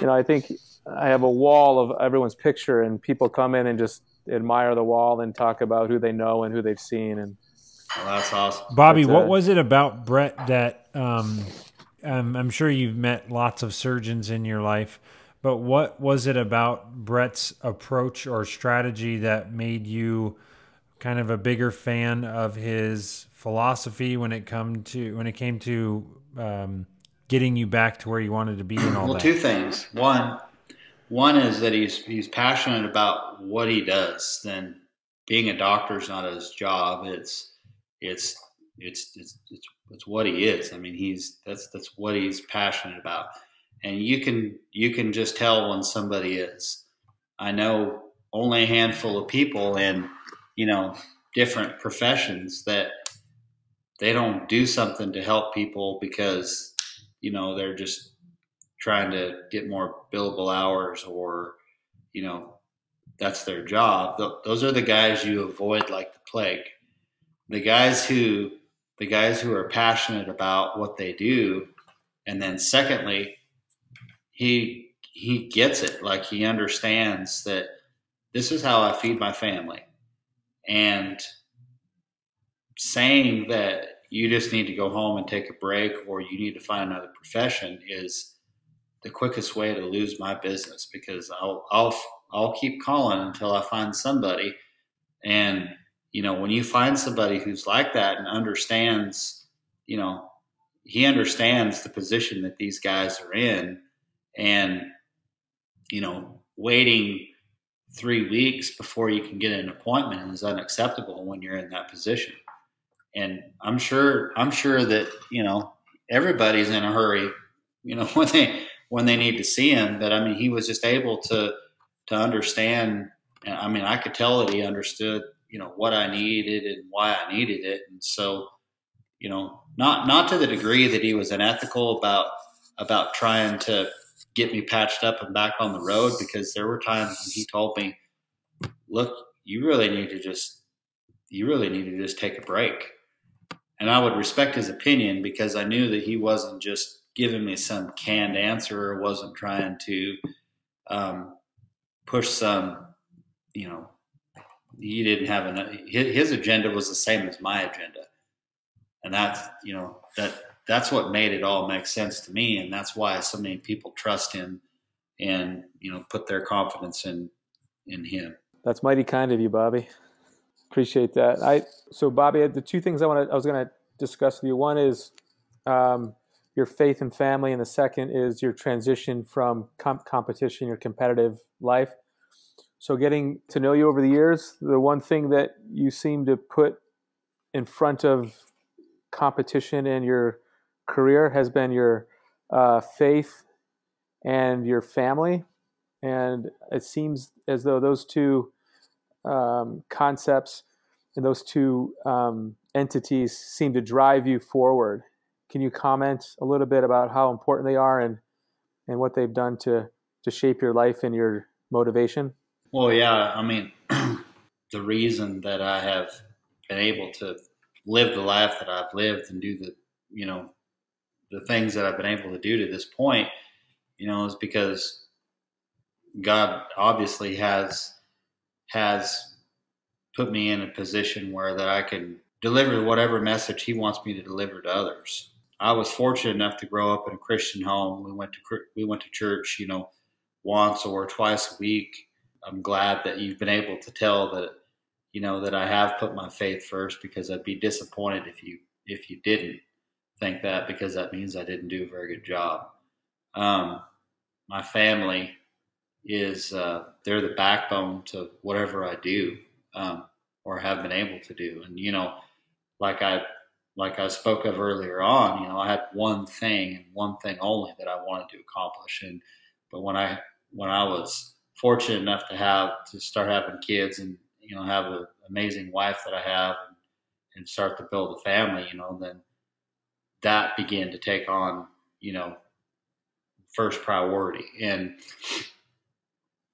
you know, I think I have a wall of everyone's picture, and people come in and just admire the wall and talk about who they know and who they've seen. And well, that's awesome, Bobby. what uh, was it about Brett that um, um, I'm sure you've met lots of surgeons in your life, but what was it about Brett's approach or strategy that made you kind of a bigger fan of his philosophy when it come to when it came to um, getting you back to where you wanted to be and all well, that? two things. One, one is that he's he's passionate about what he does. Then being a doctor is not his job. It's it's it's it's it's, it's what he is. I mean, he's that's that's what he's passionate about, and you can you can just tell when somebody is. I know only a handful of people in you know different professions that they don't do something to help people because you know they're just trying to get more billable hours or you know that's their job. Those are the guys you avoid like the plague. The guys who the guys who are passionate about what they do and then secondly he he gets it. Like he understands that this is how I feed my family. And saying that you just need to go home and take a break or you need to find another profession is the quickest way to lose my business because I'll I'll I'll keep calling until I find somebody. And you know when you find somebody who's like that and understands you know he understands the position that these guys are in and you know waiting 3 weeks before you can get an appointment is unacceptable when you're in that position. And I'm sure I'm sure that you know everybody's in a hurry, you know when they when they need to see him. But I mean, he was just able to to understand. I mean, I could tell that he understood, you know, what I needed and why I needed it, and so you know, not not to the degree that he was unethical about about trying to get me patched up and back on the road because there were times when he told me, "Look, you really need to just you really need to just take a break." And I would respect his opinion because I knew that he wasn't just giving me some canned answer or wasn't trying to um, push some, you know, he didn't have enough. His agenda was the same as my agenda, and that's you know that that's what made it all make sense to me, and that's why so many people trust him and you know put their confidence in in him. That's mighty kind of you, Bobby. Appreciate that. I so Bobby, the two things I want to I was going to discuss with you. One is um, your faith and family, and the second is your transition from comp- competition, your competitive life. So, getting to know you over the years, the one thing that you seem to put in front of competition in your career has been your uh, faith and your family. And it seems as though those two um, concepts and those two um, entities seem to drive you forward. Can you comment a little bit about how important they are and and what they've done to to shape your life and your motivation? Well, yeah, I mean, the reason that I have been able to live the life that I've lived and do the, you know, the things that I've been able to do to this point, you know, is because God obviously has has put me in a position where that I can deliver whatever message He wants me to deliver to others. I was fortunate enough to grow up in a Christian home. We went to we went to church, you know, once or twice a week. I'm glad that you've been able to tell that, you know, that I have put my faith first because I'd be disappointed if you if you didn't think that because that means I didn't do a very good job. Um, my family is uh, they're the backbone to whatever I do um, or have been able to do. And you know, like I like I spoke of earlier on, you know, I had one thing and one thing only that I wanted to accomplish. And but when I when I was fortunate enough to have to start having kids and you know have an amazing wife that I have and, and start to build a family, you know, then that began to take on you know first priority and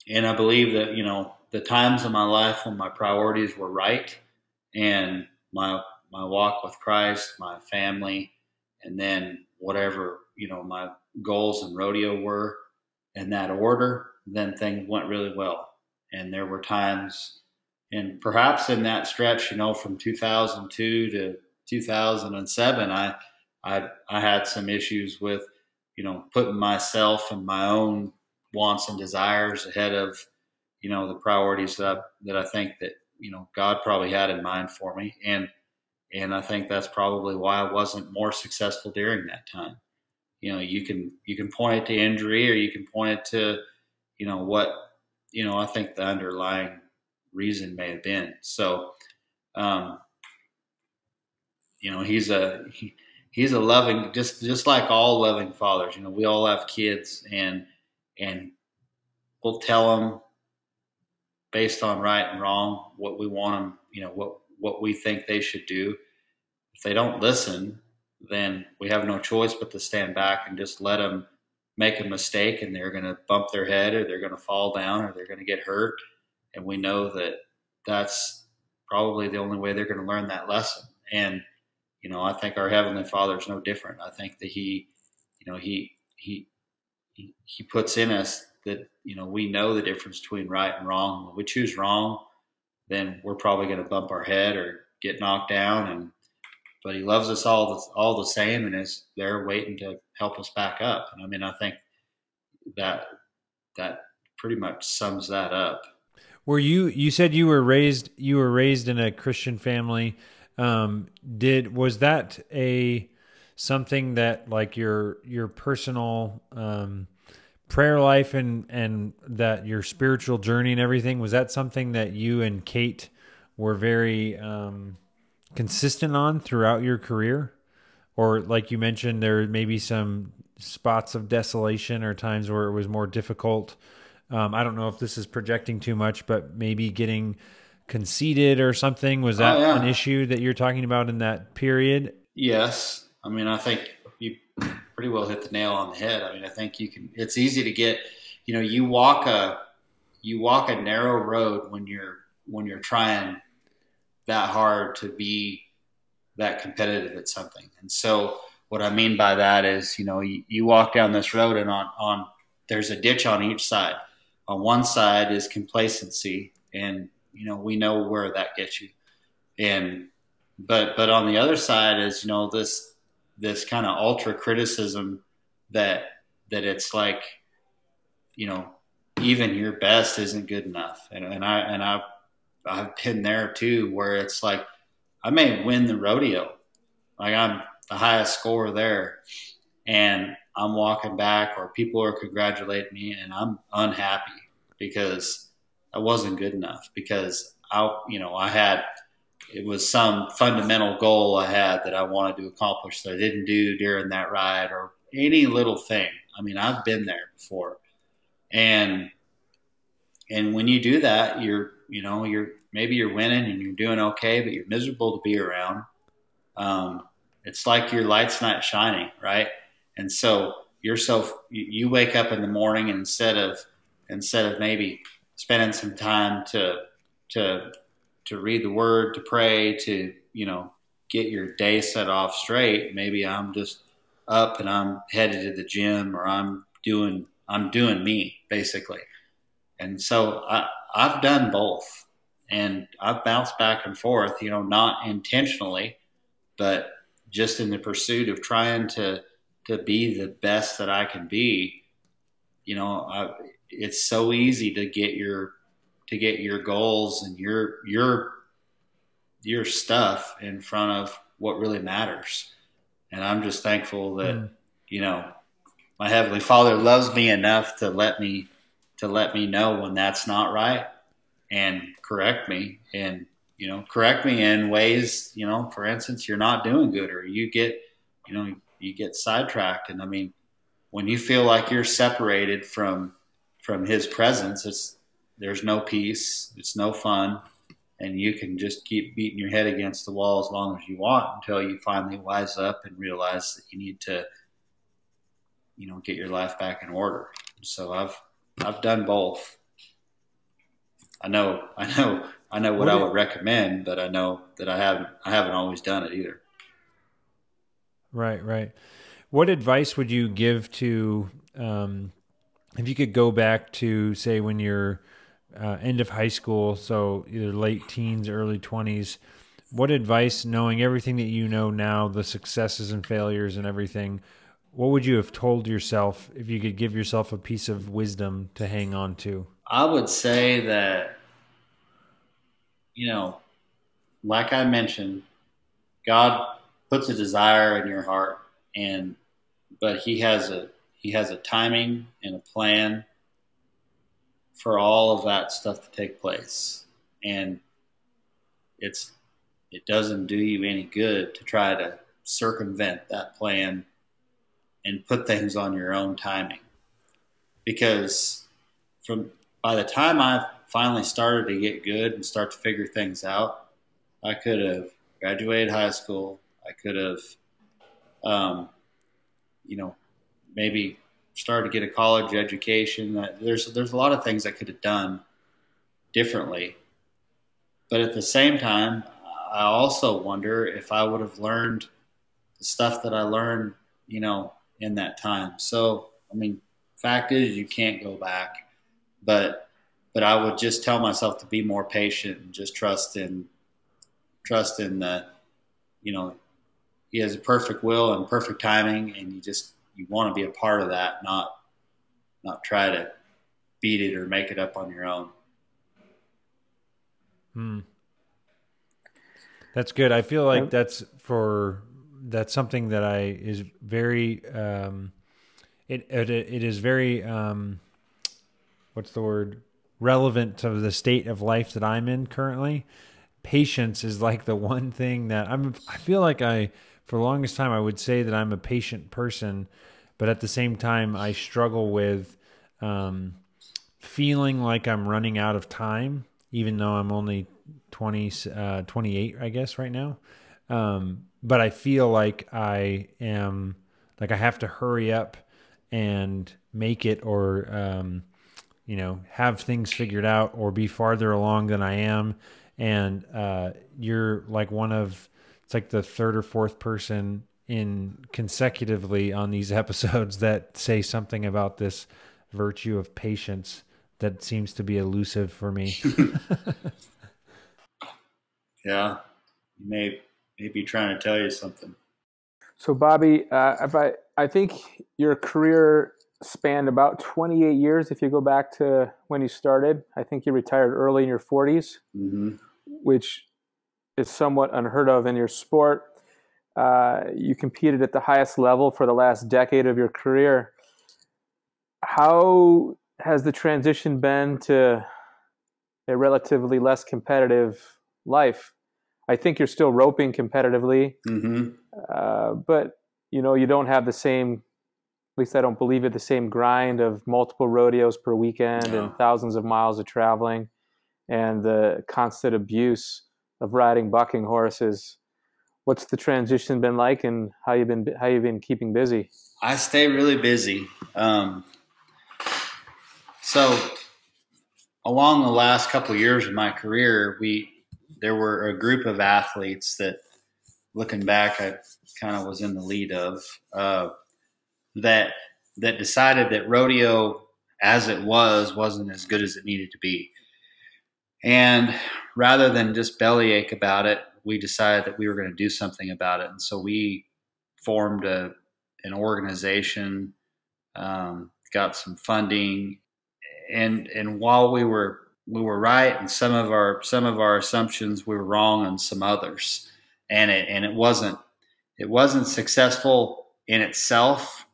and I believe that you know the times in my life when my priorities were right and my my walk with Christ, my family, and then whatever you know my goals and rodeo were in that order, then things went really well. And there were times, and perhaps in that stretch, you know, from 2002 to 2007, I I I had some issues with you know putting myself and my own wants and desires ahead of you know the priorities that I, that I think that you know God probably had in mind for me, and and I think that's probably why I wasn't more successful during that time. You know, you can you can point it to injury, or you can point it to you know what you know. I think the underlying reason may have been so. Um, you know, he's a he, he's a loving just just like all loving fathers. You know, we all have kids, and and we'll tell them based on right and wrong what we want them. You know what what we think they should do. If they don't listen, then we have no choice but to stand back and just let them make a mistake, and they're going to bump their head, or they're going to fall down, or they're going to get hurt. And we know that that's probably the only way they're going to learn that lesson. And you know, I think our heavenly Father is no different. I think that he, you know, he he he, puts in us that you know we know the difference between right and wrong. When we choose wrong, then we're probably going to bump our head or get knocked down. And but he loves us all the, all the same, and is there waiting to help us back up. And I mean, I think that that pretty much sums that up. Were you you said you were raised you were raised in a Christian family? Um, did was that a something that like your your personal um, prayer life and and that your spiritual journey and everything was that something that you and Kate were very um, consistent on throughout your career, or like you mentioned, there may be some spots of desolation or times where it was more difficult. Um, I don't know if this is projecting too much, but maybe getting conceited or something? Was that oh, yeah. an issue that you're talking about in that period? Yes. I mean, I think you pretty well hit the nail on the head. I mean, I think you can. It's easy to get. You know, you walk a you walk a narrow road when you're when you're trying that hard to be that competitive at something. And so, what I mean by that is, you know, you, you walk down this road and on on there's a ditch on each side. On one side is complacency and you know, we know where that gets you. And but but on the other side is you know this this kind of ultra criticism that that it's like you know even your best isn't good enough. And, and i and i've i've been there too where it's like i may win the rodeo. Like i'm the highest score there and i'm walking back or people are congratulating me and i'm unhappy because I wasn't good enough because I, you know, I had it was some fundamental goal I had that I wanted to accomplish that I didn't do during that ride or any little thing. I mean, I've been there before, and and when you do that, you're you know you're maybe you're winning and you're doing okay, but you're miserable to be around. Um, it's like your light's not shining, right? And so you're so you wake up in the morning instead of instead of maybe spending some time to to to read the word, to pray, to you know get your day set off straight. Maybe I'm just up and I'm headed to the gym, or I'm doing I'm doing me basically. And so I, I've done both, and I've bounced back and forth. You know, not intentionally, but just in the pursuit of trying to to be the best that I can be. You know, I, it's so easy to get your to get your goals and your your your stuff in front of what really matters. And I'm just thankful that mm. you know my heavenly Father loves me enough to let me to let me know when that's not right and correct me and you know correct me in ways you know for instance you're not doing good or you get you know you get sidetracked and I mean when you feel like you're separated from from his presence, it's there's no peace, it's no fun, and you can just keep beating your head against the wall as long as you want until you finally wise up and realize that you need to, you know, get your life back in order. So I've I've done both. I know I know I know what, what I would recommend, but I know that I haven't I haven't always done it either. Right, right. What advice would you give to um, if you could go back to say when you're uh, end of high school, so either late teens, early twenties, what advice, knowing everything that you know now, the successes and failures and everything, what would you have told yourself if you could give yourself a piece of wisdom to hang on to? I would say that you know, like I mentioned, God puts a desire in your heart, and but He has a He has a timing and a plan for all of that stuff to take place, and it's it doesn't do you any good to try to circumvent that plan and put things on your own timing because from by the time I finally started to get good and start to figure things out, I could have graduated high school. I could have, um, you know, maybe started to get a college education. There's there's a lot of things I could have done differently, but at the same time, I also wonder if I would have learned the stuff that I learned, you know, in that time. So, I mean, fact is, you can't go back, but but I would just tell myself to be more patient and just trust in trust in that, you know, he has a perfect will and perfect timing, and you just you want to be a part of that, not not try to beat it or make it up on your own. Hmm. That's good. I feel like that's for that's something that I is very um, it, it it is very um, what's the word relevant to the state of life that I'm in currently. Patience is like the one thing that I'm. I feel like I for the longest time I would say that I'm a patient person, but at the same time I struggle with um, feeling like I'm running out of time, even though I'm only 20, uh, 28, I guess, right now. Um, but I feel like I am like I have to hurry up and make it or um, you know have things figured out or be farther along than I am. And uh, you're like one of it's like the third or fourth person in consecutively on these episodes that say something about this virtue of patience that seems to be elusive for me. yeah, you may maybe trying to tell you something. So, Bobby, uh, if I, I think your career spanned about 28 years if you go back to when you started. I think you retired early in your 40s, mm-hmm. which is somewhat unheard of in your sport. Uh, you competed at the highest level for the last decade of your career. How has the transition been to a relatively less competitive life? I think you're still roping competitively, mm-hmm. uh, but you know you don't have the same. At least I don't believe it. The same grind of multiple rodeos per weekend no. and thousands of miles of traveling, and the constant abuse of riding bucking horses. What's the transition been like, and how you been how you been keeping busy? I stay really busy. Um, so along the last couple of years of my career, we there were a group of athletes that, looking back, I kind of was in the lead of uh, that that decided that rodeo, as it was, wasn't as good as it needed to be. And rather than just bellyache about it, we decided that we were going to do something about it. And so we formed a, an organization, um, got some funding, and and while we were we were right and some of our some of our assumptions we were wrong on some others and it and it wasn't it wasn't successful in itself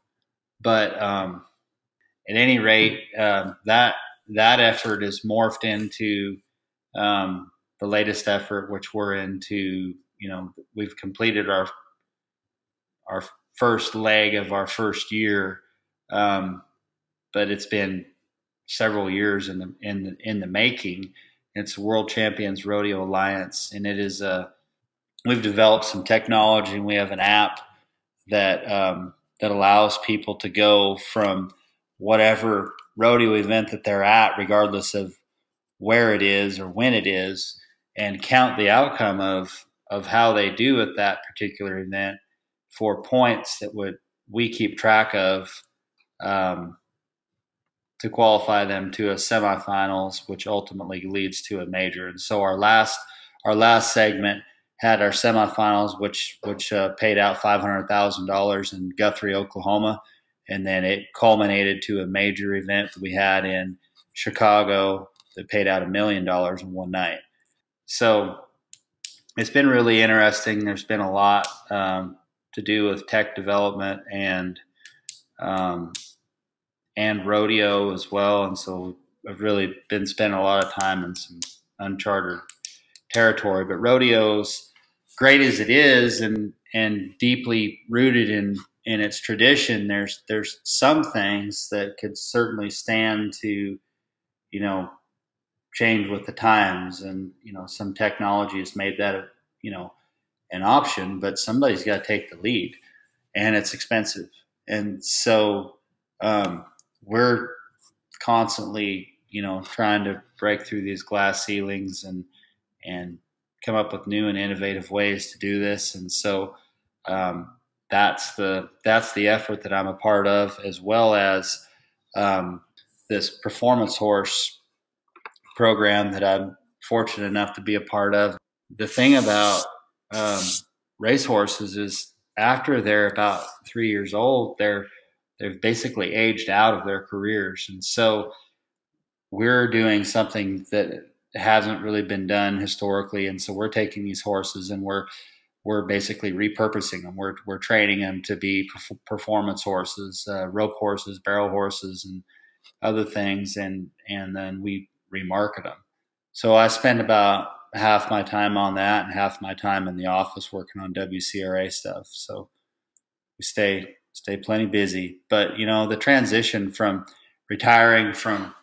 but um, at any rate um, that that effort is morphed into um, the latest effort which we're into you know we've completed our our first leg of our first year um, but it's been several years in the in the, in the making. It's World Champions Rodeo Alliance, and it is a we've developed some technology, and we have an app that um, that allows people to go from whatever rodeo event that they're at, regardless of where it is or when it is, and count the outcome of of how they do at that particular event for points that would we keep track of um, to qualify them to a semifinals, which ultimately leads to a major. And so our last our last segment had our semifinals, which which uh, paid out five hundred thousand dollars in Guthrie, Oklahoma, and then it culminated to a major event that we had in Chicago that paid out a million dollars in one night. so it's been really interesting. There's been a lot um, to do with tech development and um, and rodeo as well, and so I've really been spending a lot of time in some uncharted territory. But rodeos, great as it is, and and deeply rooted in in its tradition, there's there's some things that could certainly stand to, you know, change with the times, and you know, some technology has made that, you know, an option. But somebody's got to take the lead, and it's expensive, and so um, we're constantly, you know, trying to break through these glass ceilings and and come up with new and innovative ways to do this. And so um, that's the that's the effort that I'm a part of, as well as um, this performance horse program that I'm fortunate enough to be a part of. The thing about um, racehorses is after they're about three years old, they're they've basically aged out of their careers, and so we're doing something that hasn't really been done historically, and so we're taking these horses and we're we're basically repurposing them. We're we're training them to be performance horses, uh, rope horses, barrel horses, and other things, and and then we remarket them. So I spend about half my time on that and half my time in the office working on WCRA stuff. So we stay stay plenty busy. But you know, the transition from retiring from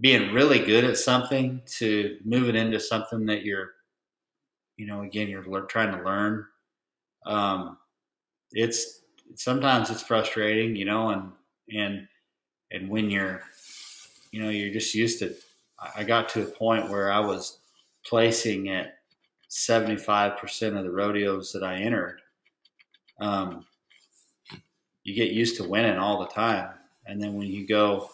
being really good at something to moving into something that you're, you know, again, you're trying to learn. Um, it's sometimes it's frustrating, you know, and and and when you're, you know, you're just used to. I got to a point where I was placing at 75% of the rodeos that I entered. Um, you get used to winning all the time. And then when you go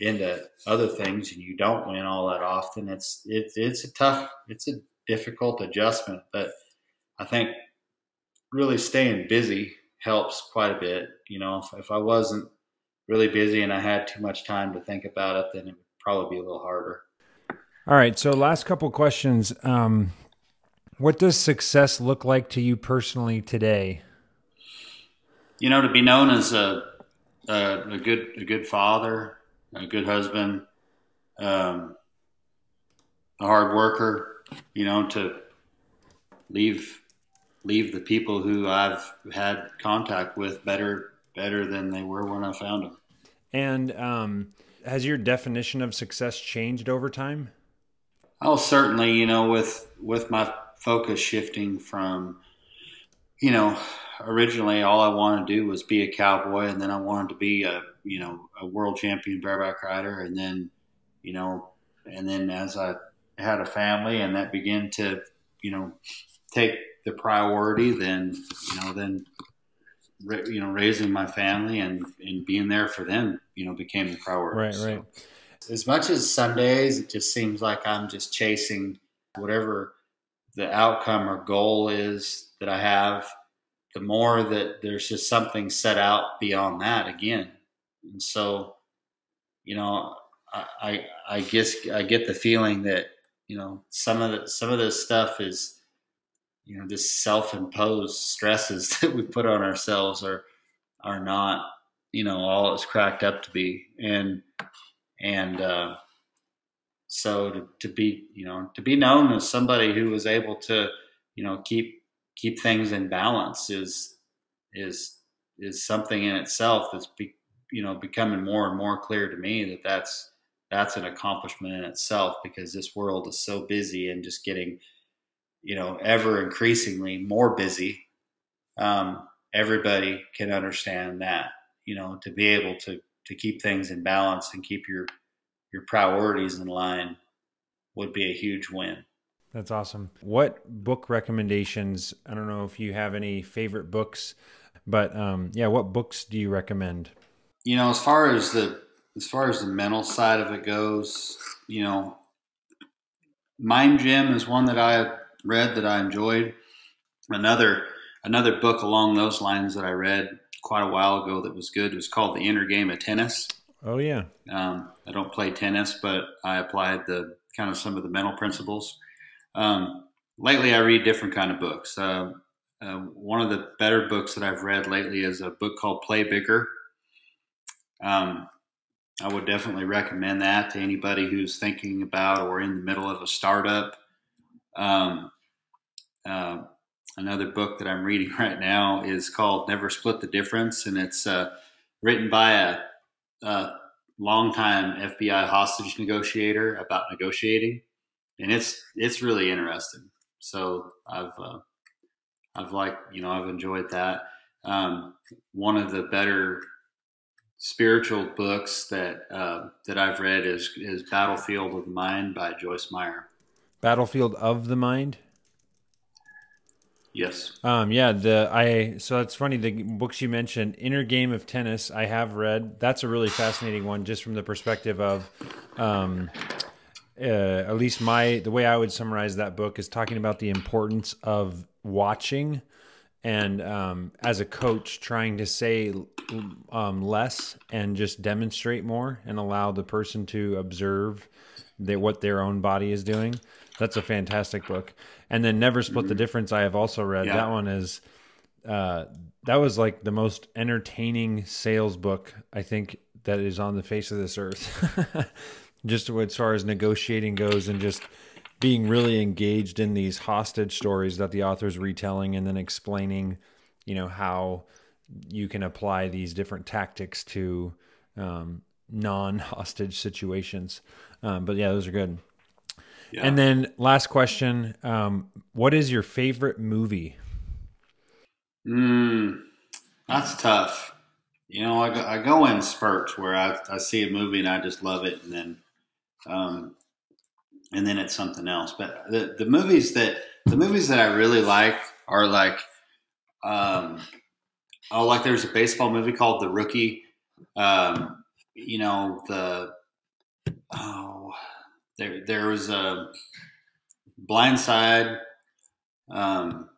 into other things and you don't win all that often, it's it's it's a tough, it's a difficult adjustment. But I think really staying busy helps quite a bit. You know, if, if I wasn't really busy and I had too much time to think about it, then it would probably be a little harder. All right. So last couple questions. Um, what does success look like to you personally today? You know, to be known as a a, a good a good father, a good husband, um, a hard worker. You know, to leave leave the people who I've had contact with better better than they were when I found them. And um, has your definition of success changed over time? Oh, certainly. You know, with with my focus shifting from, you know, originally all I wanted to do was be a cowboy, and then I wanted to be a you know a world champion bareback rider, and then you know, and then as I had a family and that began to you know take the priority, then you know then you know raising my family and and being there for them you know became the priority. Right, right. So, as much as some days it just seems like I'm just chasing whatever the outcome or goal is that I have the more that there's just something set out beyond that again. And so, you know, I, I, I guess I get the feeling that, you know, some of the, some of this stuff is, you know, this self-imposed stresses that we put on ourselves are, are not, you know, all it's cracked up to be. And, and, uh, so to, to be, you know, to be known as somebody who was able to, you know, keep keep things in balance is is is something in itself that's be, you know becoming more and more clear to me that that's that's an accomplishment in itself because this world is so busy and just getting you know ever increasingly more busy um, everybody can understand that you know to be able to to keep things in balance and keep your your priorities in line would be a huge win that's awesome. What book recommendations? I don't know if you have any favorite books, but um, yeah, what books do you recommend? You know, as far as the as far as the mental side of it goes, you know, Mind Gym is one that I read that I enjoyed. Another another book along those lines that I read quite a while ago that was good was called The Inner Game of Tennis. Oh yeah. Um, I don't play tennis, but I applied the kind of some of the mental principles Um, lately, I read different kind of books. Uh, uh, one of the better books that I've read lately is a book called Play Bigger. Um, I would definitely recommend that to anybody who's thinking about or in the middle of a startup. Um, uh, another book that I'm reading right now is called Never Split the Difference, and it's uh, written by a, a longtime FBI hostage negotiator about negotiating, and it's it's really interesting. So I've uh, I've liked you know I've enjoyed that. Um, one of the better spiritual books that uh, that I've read is is Battlefield of the Mind by Joyce Meyer. Battlefield of the Mind. Yes. Um, yeah. The I so it's funny the books you mentioned, Inner Game of Tennis. I have read. That's a really fascinating one, just from the perspective of, um, uh, at least my the way I would summarize that book is talking about the importance of watching, and um, as a coach, trying to say um, less and just demonstrate more, and allow the person to observe their, what their own body is doing. That's a fantastic book. And then Never Split mm-hmm. the Difference. I have also read yeah. that one is uh, that was like the most entertaining sales book I think that is on the face of this earth. just as far as negotiating goes, and just being really engaged in these hostage stories that the author's retelling, and then explaining, you know, how you can apply these different tactics to um, non-hostage situations. Um, but yeah, those are good. And then last question: um, What is your favorite movie? Mm, that's tough. You know, I go, I go in spurts where I, I see a movie and I just love it, and then um, and then it's something else. But the the movies that the movies that I really like are like um, oh, like there's a baseball movie called The Rookie. Um, you know the oh there there was a Blind Side. Um,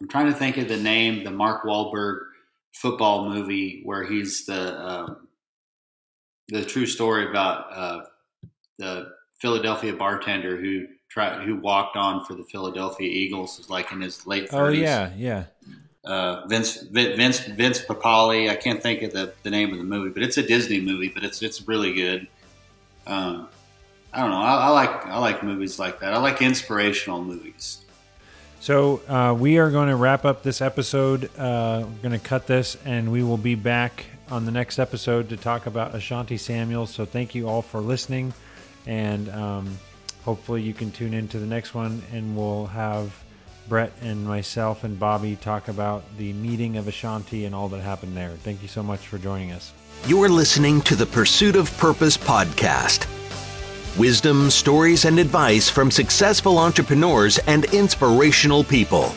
I'm trying to think of the name, the Mark Wahlberg football movie where he's the um, the true story about uh, the Philadelphia bartender who tried who walked on for the Philadelphia Eagles, is like in his late 30s. Oh yeah, yeah. Uh, Vince Vince Vince Papale. I can't think of the, the name of the movie, but it's a Disney movie, but it's it's really good. Um, I don't know. I, I, like I like movies like that. I like inspirational movies. So uh, we are going to wrap up this episode. Uh, we're going to cut this, and we will be back on the next episode to talk about Ashanti Samuel. So thank you all for listening, and um, hopefully you can tune into the next one, and we'll have Brett and myself and Bobby talk about the meeting of Ashanti and all that happened there. Thank you so much for joining us. You're listening to the Pursuit of Purpose podcast wisdom, stories, and advice from successful entrepreneurs and inspirational people.